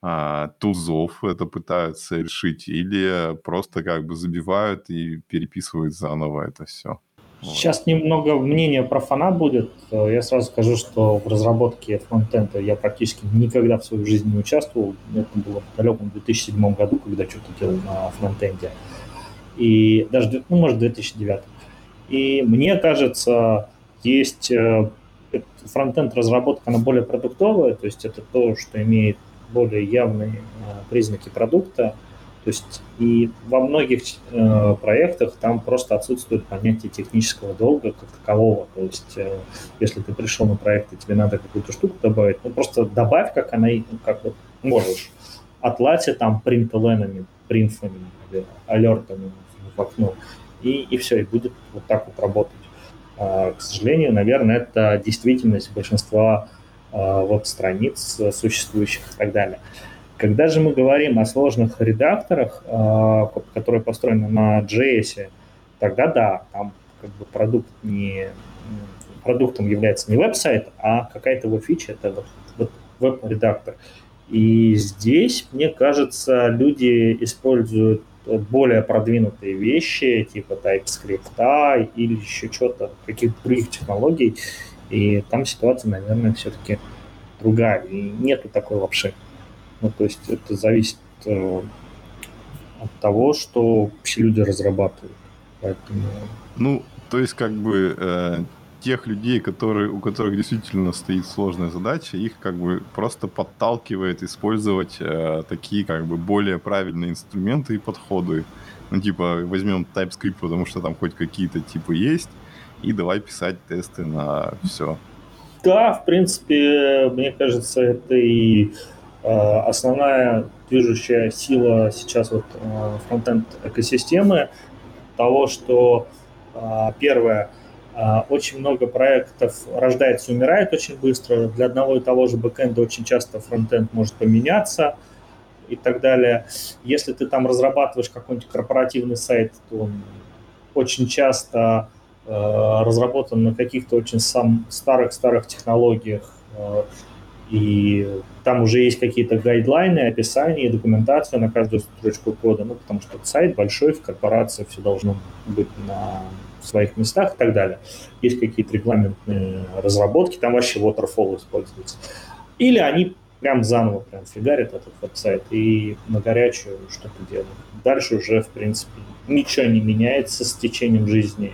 а, тузов это пытаются решить, или просто как бы забивают и переписывают заново это все. Сейчас немного мнения про фана будет. Я сразу скажу, что в разработке фронтенда я практически никогда в своей жизни не участвовал. Это было в далеком 2007 году, когда что-то делал на фронтенде. И даже, ну, может, 2009. И мне кажется, есть э, фронтенд разработка, она более продуктовая, то есть это то, что имеет более явные э, признаки продукта. То есть и во многих э, проектах там просто отсутствует понятие технического долга как такового. То есть э, если ты пришел на проект и тебе надо какую-то штуку добавить, ну просто добавь, как она, как вот можешь. Отладьте там принтленами, принфами, алертами в окно, и, и все, и будет вот так вот работать. А, к сожалению, наверное, это действительность большинства а, веб-страниц существующих и так далее. Когда же мы говорим о сложных редакторах, а, которые построены на JS, тогда да, там как бы продукт не продуктом является не веб-сайт, а какая-то его фича, это вот, вот веб-редактор. И здесь, мне кажется, люди используют более продвинутые вещи, типа TypeScript или еще что-то, каких-то других технологий, и там ситуация, наверное, все-таки другая, и нету такой лапши. Ну, то есть это зависит э, от того, что вообще люди разрабатывают. Поэтому... Ну, то есть как бы э, тех людей, которые, у которых действительно стоит сложная задача, их как бы просто подталкивает использовать э, такие как бы более правильные инструменты и подходы. Ну, типа, возьмем TypeScript, потому что там хоть какие-то типы есть, и давай писать тесты на все. Да, в принципе, мне кажется, это и э, основная движущая сила сейчас вот э, фронтенд экосистемы того, что э, первое, э, очень много проектов рождается и умирает очень быстро. Для одного и того же бэкэнда очень часто фронтенд может поменяться и так далее. Если ты там разрабатываешь какой-нибудь корпоративный сайт, то он очень часто Э, разработан на каких-то очень сам старых-старых технологиях, э, и там уже есть какие-то гайдлайны, описания, документация на каждую строчку кода, ну, потому что сайт большой, в корпорации все должно быть на своих местах и так далее. Есть какие-то регламентные разработки, там вообще waterfall используется. Или они прям заново прям фигарят этот веб-сайт и на горячую что-то делают. Дальше уже, в принципе, ничего не меняется с течением жизни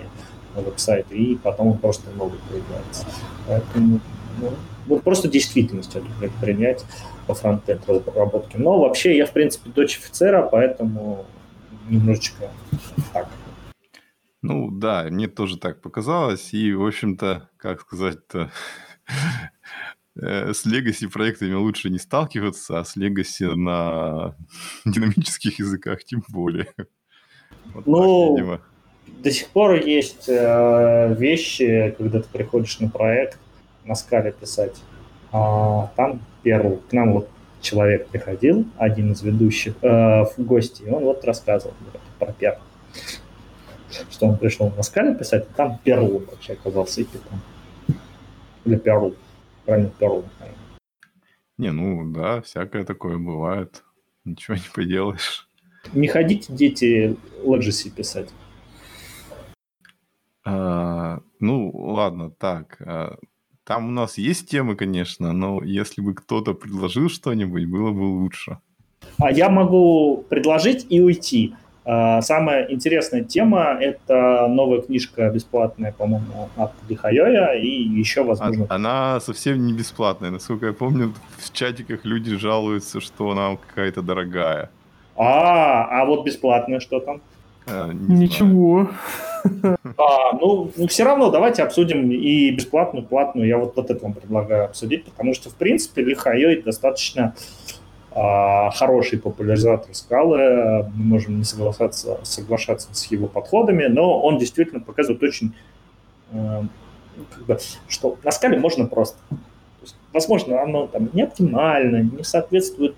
на веб-сайт, и потом он просто новый появляется. Поэтому ну, вот просто действительность эту принять по фронтенд разработке. Но вообще я, в принципе, дочь офицера, поэтому немножечко так. Ну да, мне тоже так показалось. И, в общем-то, как сказать-то, э, с Legacy проектами лучше не сталкиваться, а с Legacy на динамических языках тем более. Вот ну, так, до сих пор есть э, вещи, когда ты приходишь на проект, на скале писать. А, там первый, к нам вот человек приходил, один из ведущих, э, в гости, и он вот рассказывал про перл. Что он пришел на скале писать, там перл вообще оказался и питон. Или перл. Правильно, перл. Не, ну да, всякое такое бывает. Ничего не поделаешь. Не ходите, дети, Legacy писать. А, ну, ладно, так. А, там у нас есть темы, конечно, но если бы кто-то предложил что-нибудь, было бы лучше. А я могу предложить и уйти. А, самая интересная тема – это новая книжка бесплатная, по-моему, от Лихайоя, и еще, возможно... Она совсем не бесплатная. Насколько я помню, в чатиках люди жалуются, что она какая-то дорогая. А, а вот бесплатная что там? А, Ничего. А, ну, ну, все равно давайте обсудим и бесплатную, и платную. Я вот, вот это вам предлагаю обсудить, потому что, в принципе, Лихайой достаточно а, хороший популяризатор скалы. Мы можем не соглашаться, соглашаться с его подходами, но он действительно показывает очень, э, как бы, что на скале можно просто. Есть, возможно, оно там не оптимально, не соответствует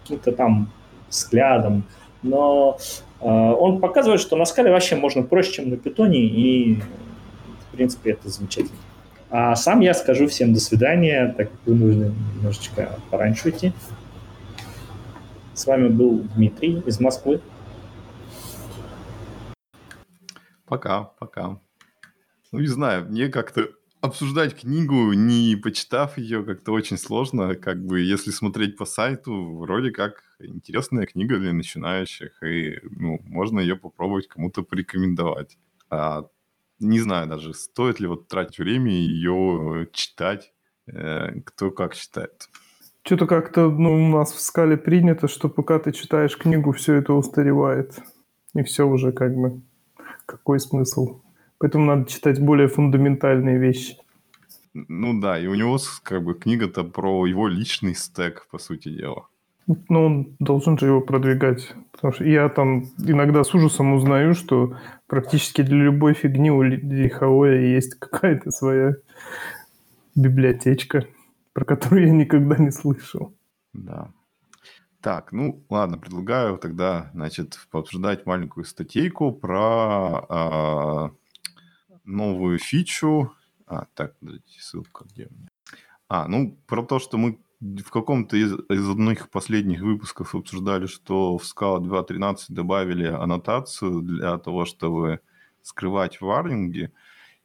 каким-то там взглядам, но он показывает, что на скале вообще можно проще, чем на питоне, и, в принципе, это замечательно. А сам я скажу всем до свидания, так как вы нужно немножечко пораньше уйти. С вами был Дмитрий из Москвы. Пока, пока. Ну, не знаю, мне как-то обсуждать книгу, не почитав ее, как-то очень сложно. Как бы, если смотреть по сайту, вроде как интересная книга для начинающих, и ну, можно ее попробовать кому-то порекомендовать. А, не знаю даже, стоит ли вот тратить время ее читать, э, кто как считает. Что-то как-то ну, у нас в скале принято, что пока ты читаешь книгу, все это устаревает. И все уже как бы... Какой смысл? Поэтому надо читать более фундаментальные вещи. Ну да, и у него как бы книга-то про его личный стек, по сути дела. Ну, он должен же его продвигать. Потому что я там иногда с ужасом узнаю, что практически для любой фигни у Лихаоя есть какая-то своя библиотечка, про которую я никогда не слышал. Да. Так, ну ладно, предлагаю тогда, значит, пообсуждать маленькую статейку про э, новую фичу. А, так, подождите, ссылка где у меня? А, ну, про то, что мы в каком-то из, из одних последних выпусков обсуждали, что в Scala 2.13 добавили аннотацию для того, чтобы скрывать варнинги.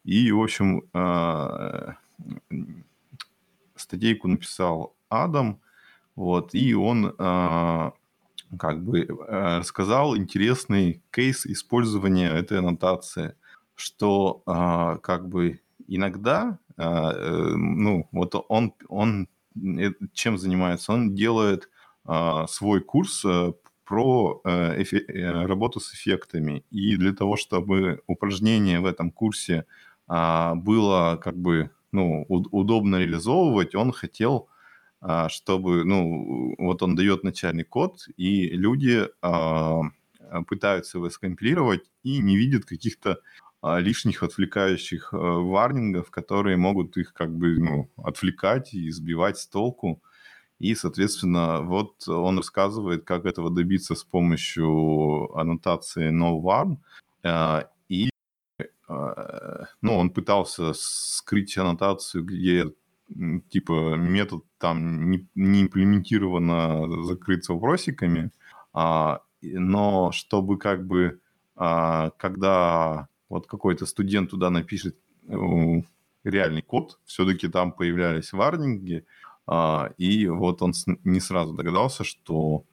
И, в общем, э, статейку написал Адам, вот, и он э, как бы э, рассказал интересный кейс использования этой аннотации, что как бы иногда, ну, вот он, он чем занимается? Он делает а, свой курс а, про а, эфе, э, работу с эффектами. И для того, чтобы упражнение в этом курсе а, было как бы ну, удобно реализовывать, он хотел, чтобы, ну, вот он дает начальный код, и люди пытаются его скомпилировать и не видят каких-то лишних отвлекающих э, варнингов, которые могут их как бы ну, отвлекать и сбивать с толку. И, соответственно, вот он рассказывает, как этого добиться с помощью аннотации novarn. А, и а, ну, он пытался скрыть аннотацию, где типа метод там не, не имплементировано закрыться вопросиками, но чтобы как бы когда вот какой-то студент туда напишет э, реальный код, все-таки там появлялись варнинги, а, и вот он не сразу догадался, что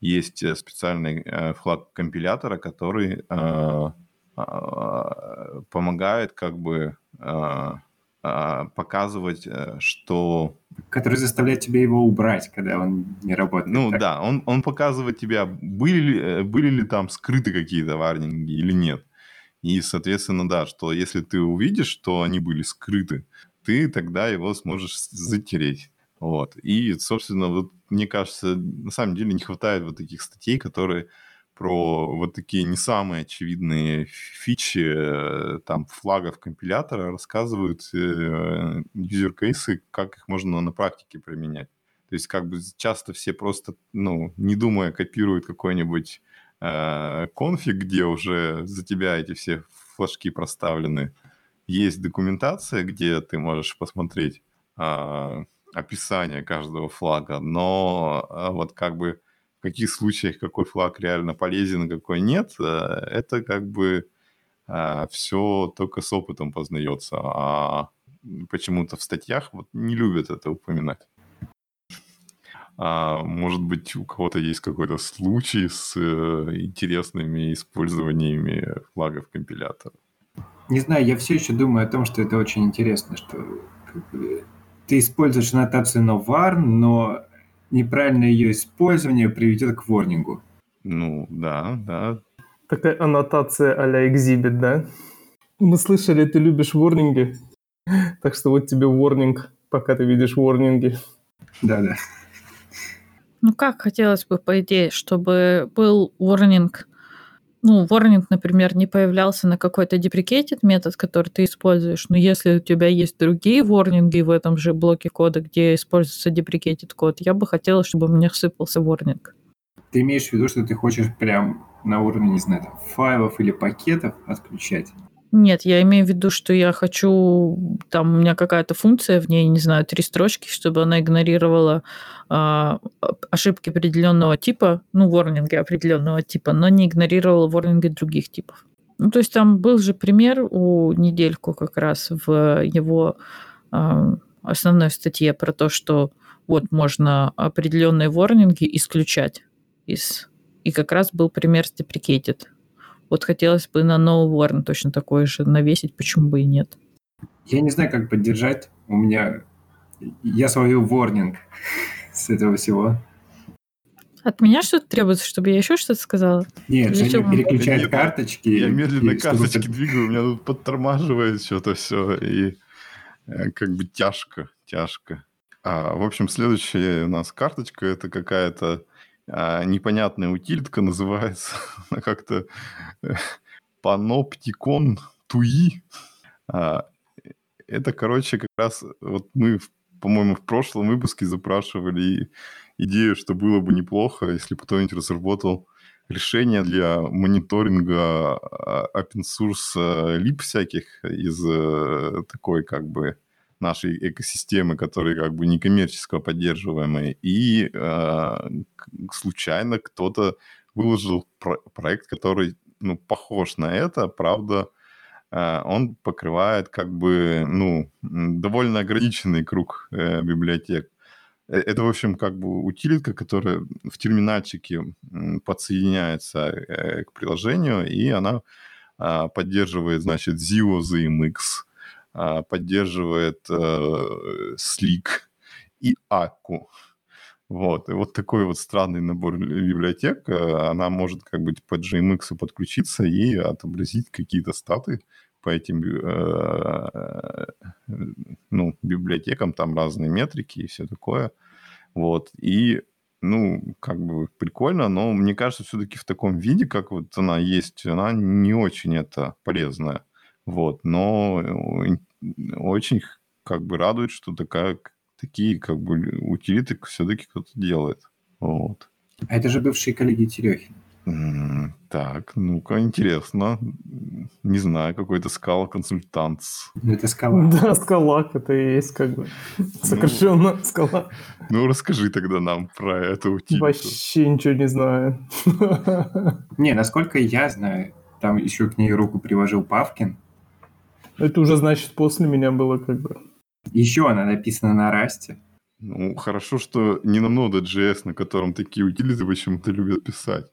есть э, специальный э, флаг компилятора, который а, а, помогает как бы показывать, что... Который заставляет тебя его убрать, когда он не работает. Ну так. да, он, он показывает тебя, были ли, были ли там скрыты какие-то варнинги или нет. И, соответственно, да, что если ты увидишь, что они были скрыты, ты тогда его сможешь затереть. Вот. И, собственно, вот, мне кажется, на самом деле не хватает вот таких статей, которые про вот такие не самые очевидные фичи э, там флагов компилятора рассказывают э, юзер-кейсы, как их можно на практике применять. То есть как бы часто все просто, ну, не думая, копируют какой-нибудь конфиг, где уже за тебя эти все флажки проставлены. Есть документация, где ты можешь посмотреть а, описание каждого флага, но а, вот как бы в каких случаях какой флаг реально полезен, какой нет, э, это как бы а, все только с опытом познается, а почему-то в статьях вот не любят это упоминать. А, может быть, у кого-то есть какой-то случай с э, интересными использованиями флагов компилятора? Не знаю, я все еще думаю о том, что это очень интересно, что ты используешь аннотацию novar, но неправильное ее использование приведет к ворнингу. Ну, да, да. Такая аннотация а-ля экзибит, да? Мы слышали, ты любишь ворнинги, так что вот тебе ворнинг, пока ты видишь ворнинги. Да-да. Ну как хотелось бы, по идее, чтобы был warning, ну, warning, например, не появлялся на какой-то deprecated метод, который ты используешь, но если у тебя есть другие ворнинги в этом же блоке кода, где используется deprecated код, я бы хотела, чтобы у меня сыпался warning. Ты имеешь в виду, что ты хочешь прям на уровне, не знаю, там, файлов или пакетов отключать? Нет, я имею в виду, что я хочу, там у меня какая-то функция в ней, не знаю, три строчки, чтобы она игнорировала э, ошибки определенного типа, ну, ворнинги определенного типа, но не игнорировала ворнинги других типов. Ну, то есть там был же пример у недельку как раз в его э, основной статье про то, что вот можно определенные ворнинги исключать из... И как раз был пример с deprecated. Вот хотелось бы на No Warn точно такой же навесить, почему бы и нет. Я не знаю, как поддержать. У меня... Я свою warning с этого всего. От меня что-то требуется, чтобы я еще что-то сказала? Нет, Или Женя переключает Нет, карточки. Я медленно карточки чтобы... двигаю, у меня тут подтормаживает что-то все, и э, как бы тяжко, тяжко. А, в общем, следующая у нас карточка, это какая-то а, непонятная утилитка, называется как-то Panopticon TUI. А, это, короче, как раз вот мы, по-моему, в прошлом выпуске запрашивали идею, что было бы неплохо, если бы кто-нибудь разработал решение для мониторинга а, open source лип всяких из э, такой как бы нашей экосистемы, которые как бы некоммерческо поддерживаемые. И э, случайно кто-то выложил про- проект, который ну, похож на это, правда, э, он покрывает как бы ну, довольно ограниченный круг э, библиотек. Э, это, в общем, как бы утилитка, которая в терминальчике подсоединяется э, к приложению, и она а, поддерживает, значит, ZIO ZMX, поддерживает э, Slick и Акку. Вот, и вот такой вот странный набор библиотек, она может как бы по GMX подключиться и отобразить какие-то статы по этим ну, библиотекам, там разные метрики и все такое. Вот. И, ну, как бы прикольно, но мне кажется, все-таки в таком виде, как вот она есть, она не очень это полезная. Вот. Но э, очень как бы радует, что такая, такие как бы утилиты все-таки кто-то делает. Вот. А это же бывшие коллеги Терехин. Так, ну-ка, интересно. Не знаю, какой-то скала-консультант. Ну, это скала. Да, скала, это и есть как бы сокращенно ну, скала. Ну, расскажи тогда нам про эту утилиту. Вообще ничего не знаю. Не, насколько я знаю, там еще к ней руку приложил Павкин. Это уже, значит, после меня было как бы. Еще она написана на расте. Ну, хорошо, что не на Node.js, на котором такие утилиты почему-то любят писать.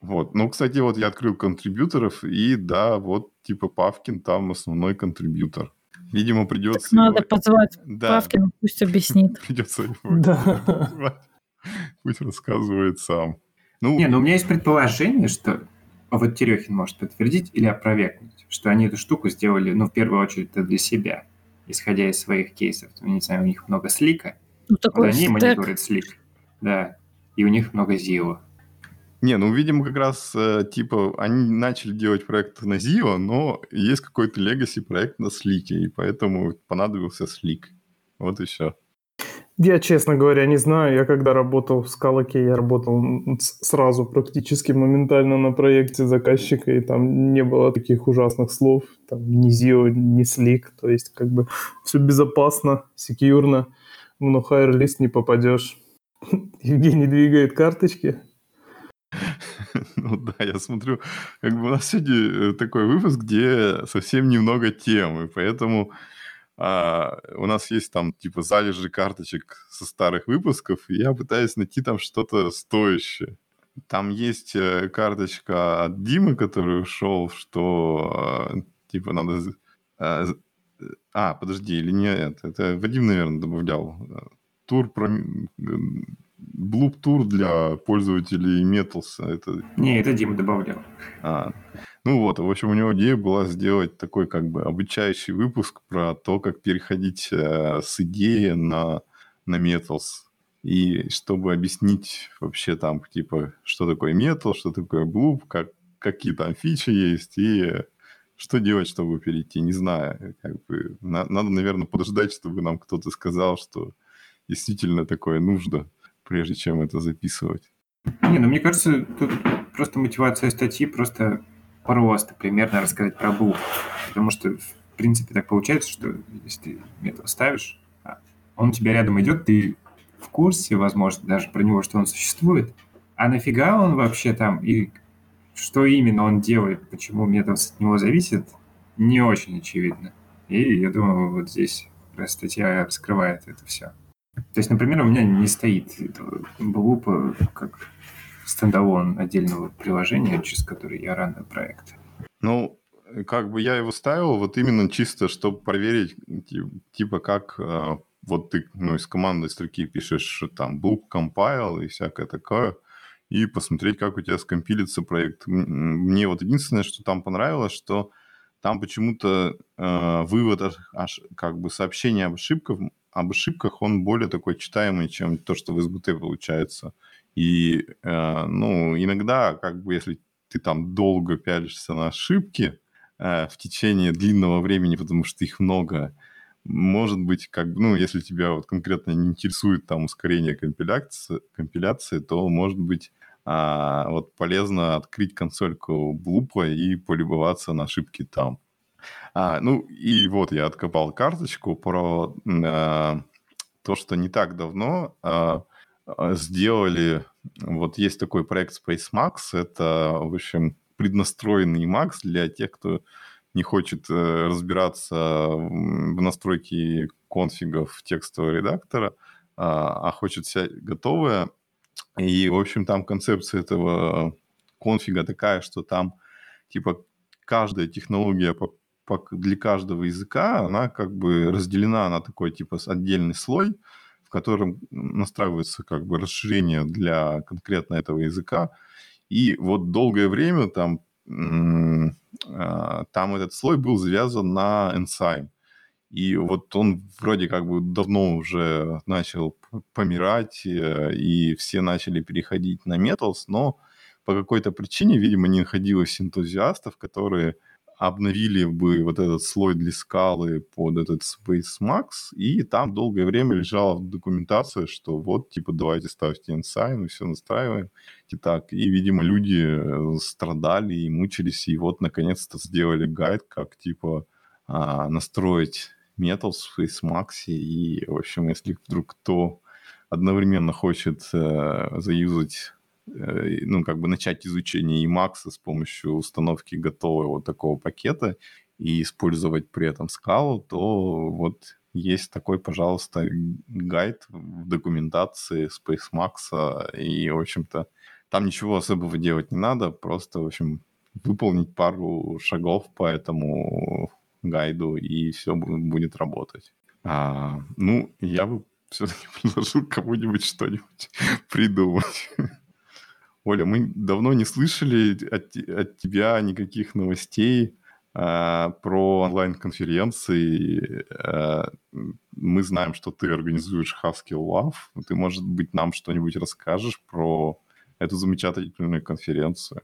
Вот. Ну, кстати, вот я открыл контрибьюторов, и да, вот типа Павкин там основной контрибьютор. Видимо, придется... Так надо его... позвать да. Павкина, пусть объяснит. Придется его да. Пусть рассказывает сам. Ну, не, ну у меня есть предположение, что вот Терехин может подтвердить или опровергнуть, что они эту штуку сделали, ну, в первую очередь, для себя, исходя из своих кейсов. Ну, не знаю, у них много слика, ну, такой вот они стек. мониторят слик, да, и у них много зила. Не, ну, видимо, как раз, э, типа, они начали делать проект на Zio, но есть какой-то legacy проект на Слике, и поэтому понадобился Слик. Вот и все. Я, честно говоря, не знаю. Я когда работал в Скалаке, я работал сразу практически моментально на проекте заказчика, и там не было таких ужасных слов. Там ни Zio, ни Slick. То есть как бы все безопасно, секьюрно. В no лист не попадешь. Евгений двигает карточки. Ну да, я смотрю, как бы у нас сегодня э, такой выпуск, где совсем немного тем, и поэтому а, у нас есть там типа залежи карточек со старых выпусков, и я пытаюсь найти там что-то стоящее. Там есть э, карточка от Димы, который ушел, что э, типа надо... А, подожди, или нет, это Вадим, наверное, добавлял. Тур про Блуп тур для пользователей Metals. Это... Не, это Дима добавлял. А, ну вот, в общем, у него идея была сделать такой как бы обучающий выпуск про то, как переходить э, с идеи на, на Metals. И чтобы объяснить вообще там, типа, что такое Metal, что такое Bloop, как, какие там фичи есть, и что делать, чтобы перейти, не знаю. Как бы, на, надо, наверное, подождать, чтобы нам кто-то сказал, что действительно такое нужно прежде чем это записывать. Не, ну мне кажется, тут просто мотивация статьи просто просто примерно рассказать про бух. Потому что, в принципе, так получается, что если ты метод ставишь, а он у тебя рядом идет, ты в курсе, возможно, даже про него, что он существует. А нафига он вообще там и что именно он делает, почему метос от него зависит, не очень очевидно. И я думаю, вот здесь статья раскрывает это все. То есть, например, у меня не стоит Блупа как стендалон отдельного приложения, через который я рано проект. Ну, как бы я его ставил вот именно чисто, чтобы проверить, типа как а, вот ты ну, из командной строки пишешь там book compile и всякое такое, и посмотреть, как у тебя скомпилится проект. Мне вот единственное, что там понравилось, что там почему-то э, вывод, аж, как бы сообщение об ошибках, об ошибках, он более такой читаемый, чем то, что в СБТ получается. И, э, ну, иногда, как бы, если ты там долго пялишься на ошибки э, в течение длинного времени, потому что их много, может быть, как бы, ну, если тебя вот конкретно не интересует там ускорение компиляции, компиляции то, может быть, а, вот полезно открыть консольку Блупа и полюбоваться на ошибки там. А, ну, и вот я откопал карточку про а, то, что не так давно а, сделали... Вот есть такой проект SpaceMax. Это, в общем, преднастроенный Max для тех, кто не хочет э, разбираться в настройке конфигов текстового редактора, а, а хочет все готовое. И, в общем, там концепция этого конфига такая, что там, типа, каждая технология для каждого языка, она как бы разделена на такой, типа, отдельный слой, в котором настраивается как бы расширение для конкретно этого языка. И вот долгое время там, а, там этот слой был завязан на Enzyme. И вот он вроде как бы давно уже начал помирать, э, и все начали переходить на Metals, но по какой-то причине, видимо, не находилось энтузиастов, которые обновили бы вот этот слой для скалы под этот Space Max, и там долгое время лежала документация, что вот, типа, давайте ставьте Ensign, мы все настраиваем. И так, и, видимо, люди э, страдали и мучились, и вот, наконец-то, сделали гайд, как, типа, а, настроить Metal в FaceMax, и, в общем, если вдруг кто одновременно хочет э, заюзать, ну, как бы начать изучение Emacs с помощью установки готового такого пакета и использовать при этом скалу, то вот есть такой, пожалуйста, гайд в документации SpaceMax, и, в общем-то, там ничего особого делать не надо, просто, в общем, выполнить пару шагов по этому гайду, и все будет работать. А, ну, я бы все-таки предложил кому-нибудь что-нибудь придумать. Оля, мы давно не слышали от, от тебя никаких новостей а, про онлайн-конференции. А, мы знаем, что ты организуешь Haskell Love. Ты, может быть, нам что-нибудь расскажешь про эту замечательную конференцию?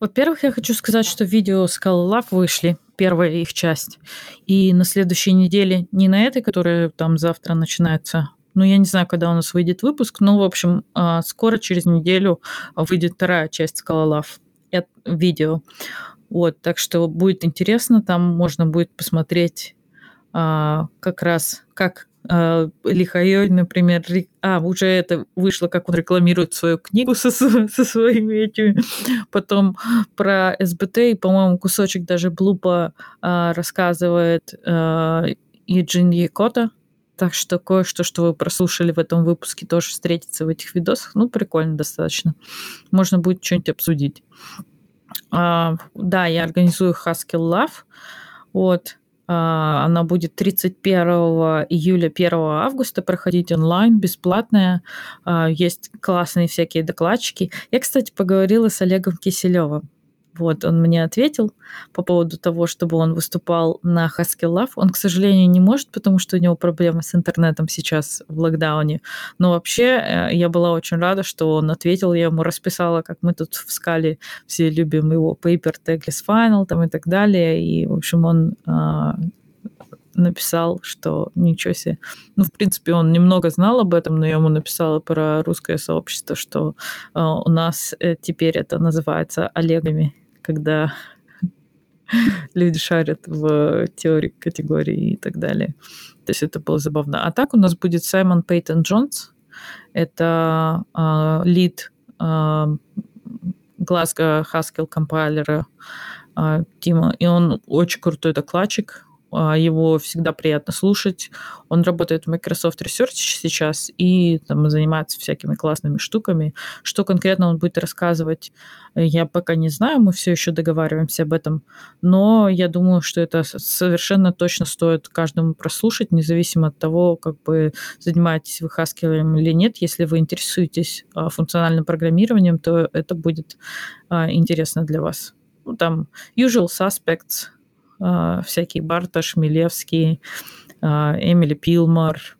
Во-первых, я хочу сказать, что видео Scala Love вышли, первая их часть. И на следующей неделе, не на этой, которая там завтра начинается, ну, я не знаю, когда у нас выйдет выпуск, но, в общем, а, скоро, через неделю, выйдет вторая часть Scala Love видео. Вот, так что будет интересно, там можно будет посмотреть а, как раз, как Лихайой, например, а, уже это вышло, как он рекламирует свою книгу со, со своими этими. Потом про СБТ, и, по-моему, кусочек даже Блупа uh, рассказывает Юджин Якота. Так что кое-что, что вы прослушали в этом выпуске, тоже встретится в этих видосах. Ну, прикольно достаточно. Можно будет что-нибудь обсудить. Uh, да, я организую Haskell Love. Вот. А, она будет 31 июля, 1 августа проходить онлайн, бесплатная. А, есть классные всякие докладчики. Я, кстати, поговорила с Олегом Киселевым. Вот, он мне ответил по поводу того, чтобы он выступал на Haskell Love. Он, к сожалению, не может, потому что у него проблемы с интернетом сейчас в локдауне. Но вообще э, я была очень рада, что он ответил. Я ему расписала, как мы тут в скале все любим его paper, tagless final там и так далее. И, в общем, он а, написал, что ничего себе. Ну, в принципе, он немного знал об этом, но я ему написала про русское сообщество, что э, у нас э, теперь это называется Олегами когда люди шарят в теории категории и так далее. То есть это было забавно. А так у нас будет Саймон Пейтон Джонс. Это э, лид э, Glasgow Haskell компайлера а, Тима, и он очень крутой докладчик, а, его всегда приятно слушать. Он работает в Microsoft Research сейчас и там, занимается всякими классными штуками. Что конкретно он будет рассказывать, я пока не знаю, мы все еще договариваемся об этом, но я думаю, что это совершенно точно стоит каждому прослушать, независимо от того, как бы занимаетесь вы Haskell или нет. Если вы интересуетесь а, функциональным программированием, то это будет а, интересно для вас. Ну, там usual suspects – а, всякие Барташ, Милевский, а, Эмили Пилмар,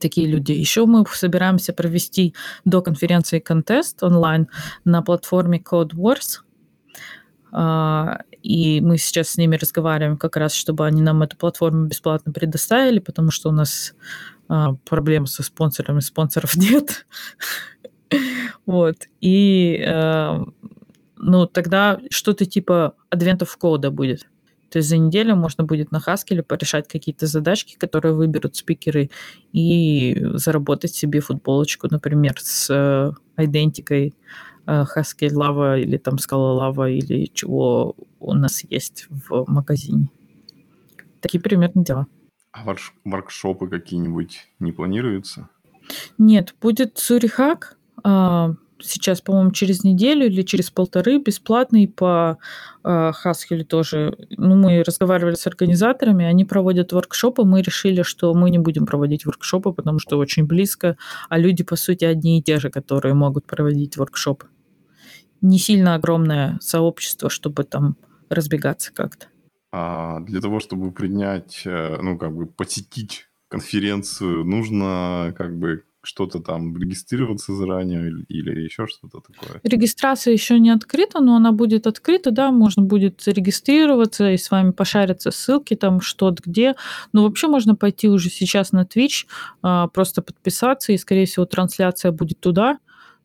такие люди. Еще мы собираемся провести до конференции контест онлайн на платформе Code Wars. А, и мы сейчас с ними разговариваем как раз, чтобы они нам эту платформу бесплатно предоставили, потому что у нас проблем со спонсорами, спонсоров нет. Вот. И ну, тогда что-то типа адвентов кода будет. То есть за неделю можно будет на Haskell порешать какие-то задачки, которые выберут спикеры, и заработать себе футболочку, например, с э, идентикой э, Haskell Lava или там Scala Lava или чего у нас есть в магазине. Такие примерно дела. А воркшопы какие-нибудь не планируются? Нет, будет Цурихак, а, сейчас, по-моему, через неделю или через полторы бесплатный по э, тоже. Ну, мы разговаривали с организаторами, они проводят воркшопы, мы решили, что мы не будем проводить воркшопы, потому что очень близко, а люди, по сути, одни и те же, которые могут проводить воркшопы. Не сильно огромное сообщество, чтобы там разбегаться как-то. А для того, чтобы принять, э, ну, как бы посетить конференцию, нужно как бы что-то там регистрироваться заранее или, или еще что-то такое? Регистрация еще не открыта, но она будет открыта, да, можно будет зарегистрироваться и с вами пошариться ссылки там что-то где. Но вообще можно пойти уже сейчас на Twitch, а, просто подписаться, и, скорее всего, трансляция будет туда.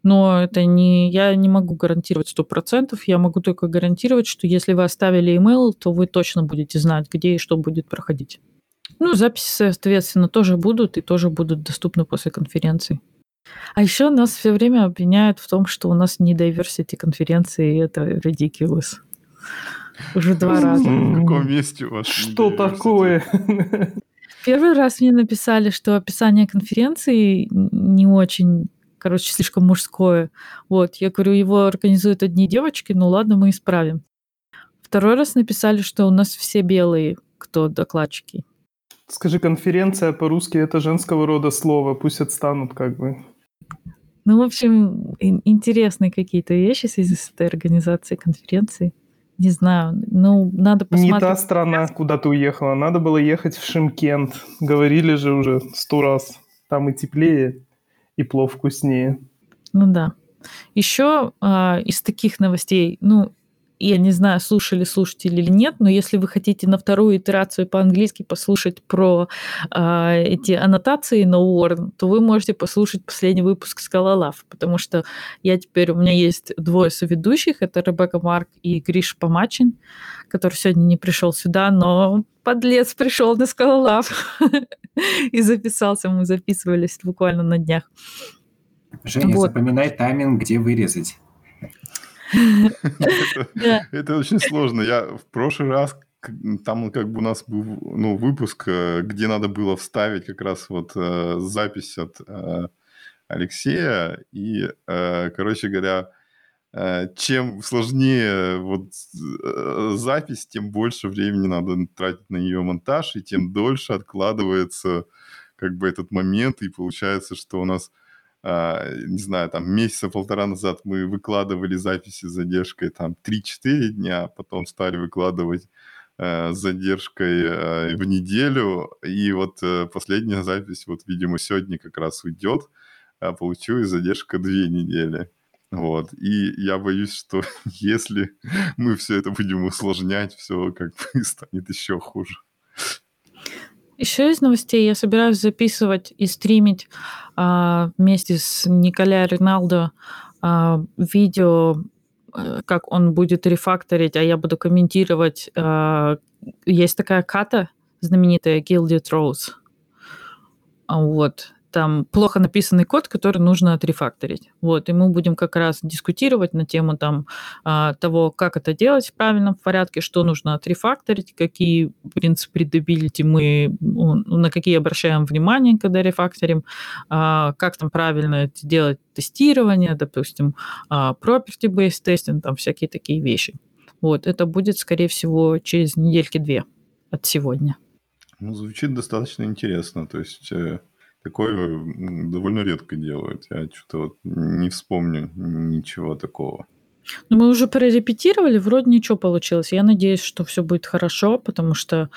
Но это не, я не могу гарантировать сто процентов. Я могу только гарантировать, что если вы оставили email, то вы точно будете знать, где и что будет проходить. Ну, записи, соответственно, тоже будут и тоже будут доступны после конференции. А еще нас все время обвиняют в том, что у нас не diversity конференции, и это ridiculous. Уже два раза. В каком месте у вас? Что такое? Первый раз мне написали, что описание конференции не очень, короче, слишком мужское. Вот, я говорю, его организуют одни девочки, ну ладно, мы исправим. Второй раз написали, что у нас все белые, кто докладчики. Скажи, конференция по-русски это женского рода слово, пусть отстанут как бы. Ну, в общем, интересные какие-то вещи в связи с этой организацией конференции. Не знаю, ну, надо посмотреть. Не та страна, куда ты уехала. Надо было ехать в Шимкент. Говорили же уже сто раз. Там и теплее, и плов вкуснее. Ну да. Еще а, из таких новостей, ну, я не знаю, слушали слушатели или нет, но если вы хотите на вторую итерацию по-английски послушать про э, эти аннотации на Warn, то вы можете послушать последний выпуск Скалолав, потому что я теперь, у меня есть двое соведущих, это Ребекка Марк и Гриш Помачин, который сегодня не пришел сюда, но подлец пришел на Скалолав и записался, мы записывались буквально на днях. Женя, вот. запоминай тайминг, где вырезать. Это очень сложно. Я в прошлый раз там как бы у нас был ну, выпуск, э, где надо было вставить как раз вот э, запись от э, Алексея. И, короче говоря, чем сложнее вот запись, тем больше времени надо тратить на ее монтаж, и тем дольше откладывается как бы этот момент, и получается, что у нас не знаю, там месяца полтора назад мы выкладывали записи с задержкой там 3-4 дня, потом стали выкладывать э, с задержкой э, в неделю, и вот э, последняя запись, вот, видимо, сегодня как раз уйдет, а получилась задержка две недели. Вот. И я боюсь, что если мы все это будем усложнять, все как бы станет еще хуже. Еще из новостей я собираюсь записывать и стримить а, вместе с Николя Риналдо а, видео, э, как он будет рефакторить, а я буду комментировать. А, есть такая ката знаменитая Gilded Rose. Вот. Там плохо написанный код, который нужно отрефакторить. Вот, и мы будем как раз дискутировать на тему там а, того, как это делать в правильном порядке, что нужно отрефакторить, какие принципы readability мы, на какие обращаем внимание, когда рефакторим, а, как там правильно делать тестирование, допустим, property-based testing, там всякие такие вещи. Вот, это будет, скорее всего, через недельки-две от сегодня. Ну, звучит достаточно интересно. То есть э, такое довольно редко делают. Я что-то вот не вспомню ничего такого. Ну, мы уже прорепетировали, вроде ничего получилось. Я надеюсь, что все будет хорошо, потому что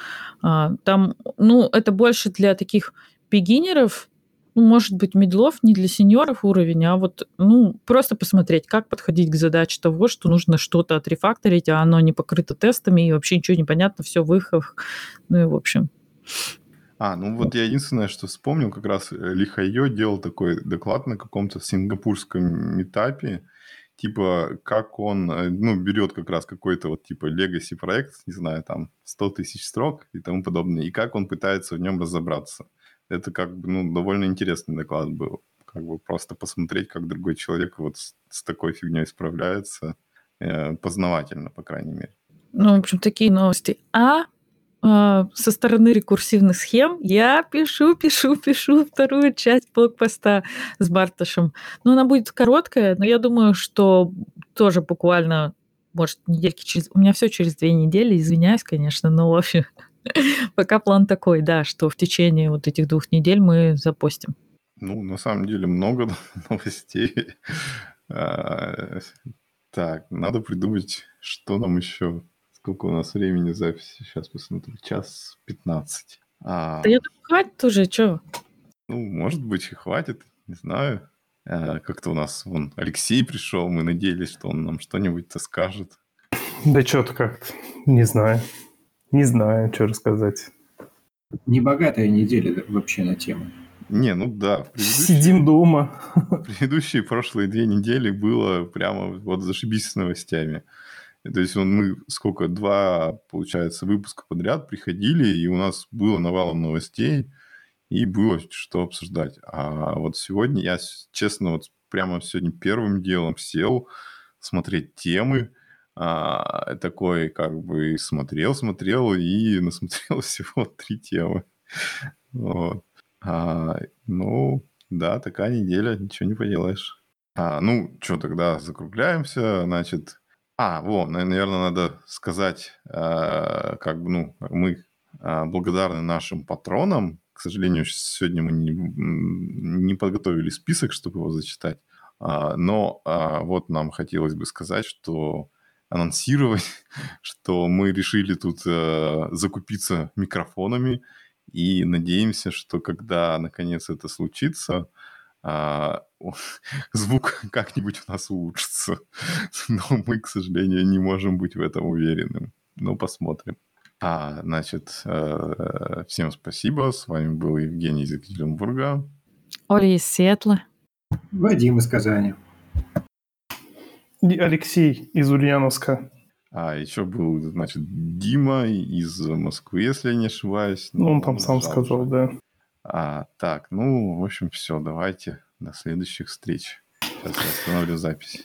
а, там, ну, это больше для таких бигинеров, ну, может быть, медлов не для сеньоров уровень, а вот, ну, просто посмотреть, как подходить к задаче того, что нужно что-то отрефакторить, а оно не покрыто тестами, и вообще ничего не понятно, все в их, ну и в общем. А, ну вот я единственное, что вспомнил, как раз э, Лихайо делал такой доклад на каком-то сингапурском метапе, типа, как он, э, ну, берет как раз какой-то вот типа legacy проект, не знаю, там 100 тысяч строк и тому подобное, и как он пытается в нем разобраться. Это как бы, ну, довольно интересный доклад был. Как бы просто посмотреть, как другой человек вот с, с такой фигней справляется, э, познавательно, по крайней мере. Ну, в общем, такие новости. А а, со стороны рекурсивных схем я пишу, пишу, пишу вторую часть блокпоста с Барташем. Ну, она будет короткая, но я думаю, что тоже буквально, может, недельки через... У меня все через две недели, извиняюсь, конечно, но в общем, пока план такой, да, что в течение вот этих двух недель мы запустим. Ну, на самом деле много новостей. А, так, надо придумать, что нам еще Сколько у нас времени записи? Сейчас посмотрю. Час 15. А... Да я думаю, хватит уже, что? Ну, может быть, и хватит. Не знаю. А, как-то у нас вон Алексей пришел. Мы надеялись, что он нам что-нибудь-то скажет. Да что-то как-то. Не знаю. Не знаю, что рассказать. Небогатая неделя вообще на тему. Не, ну да. Сидим дома. Предыдущие прошлые две недели было прямо вот зашибись с новостями. То есть он, мы сколько, два, получается, выпуска подряд приходили, и у нас было навалом новостей, и было что обсуждать. А вот сегодня я, честно, вот прямо сегодня первым делом сел смотреть темы, а, такой как бы смотрел, смотрел и насмотрел всего три темы. Вот. А, ну, да, такая неделя, ничего не поделаешь. А, ну, что, тогда закругляемся, значит, а, во, наверное, надо сказать, э, как бы, ну, мы э, благодарны нашим патронам. К сожалению, сегодня мы не, не подготовили список, чтобы его зачитать. А, но а, вот нам хотелось бы сказать, что анонсировать, что мы решили тут закупиться микрофонами и надеемся, что когда наконец это случится, а, звук как-нибудь у нас улучшится. Но мы, к сожалению, не можем быть в этом уверенным. Но посмотрим. А, значит, э, всем спасибо. С вами был Евгений из Екатеринбурга. Оля из Сиэтла. Вадим из Казани. И Алексей из Ульяновска. А еще был, значит, Дима из Москвы, если я не ошибаюсь. Ну, он там сам сказал, да. А, так, ну, в общем, все, давайте. До следующих встреч. Сейчас я остановлю запись.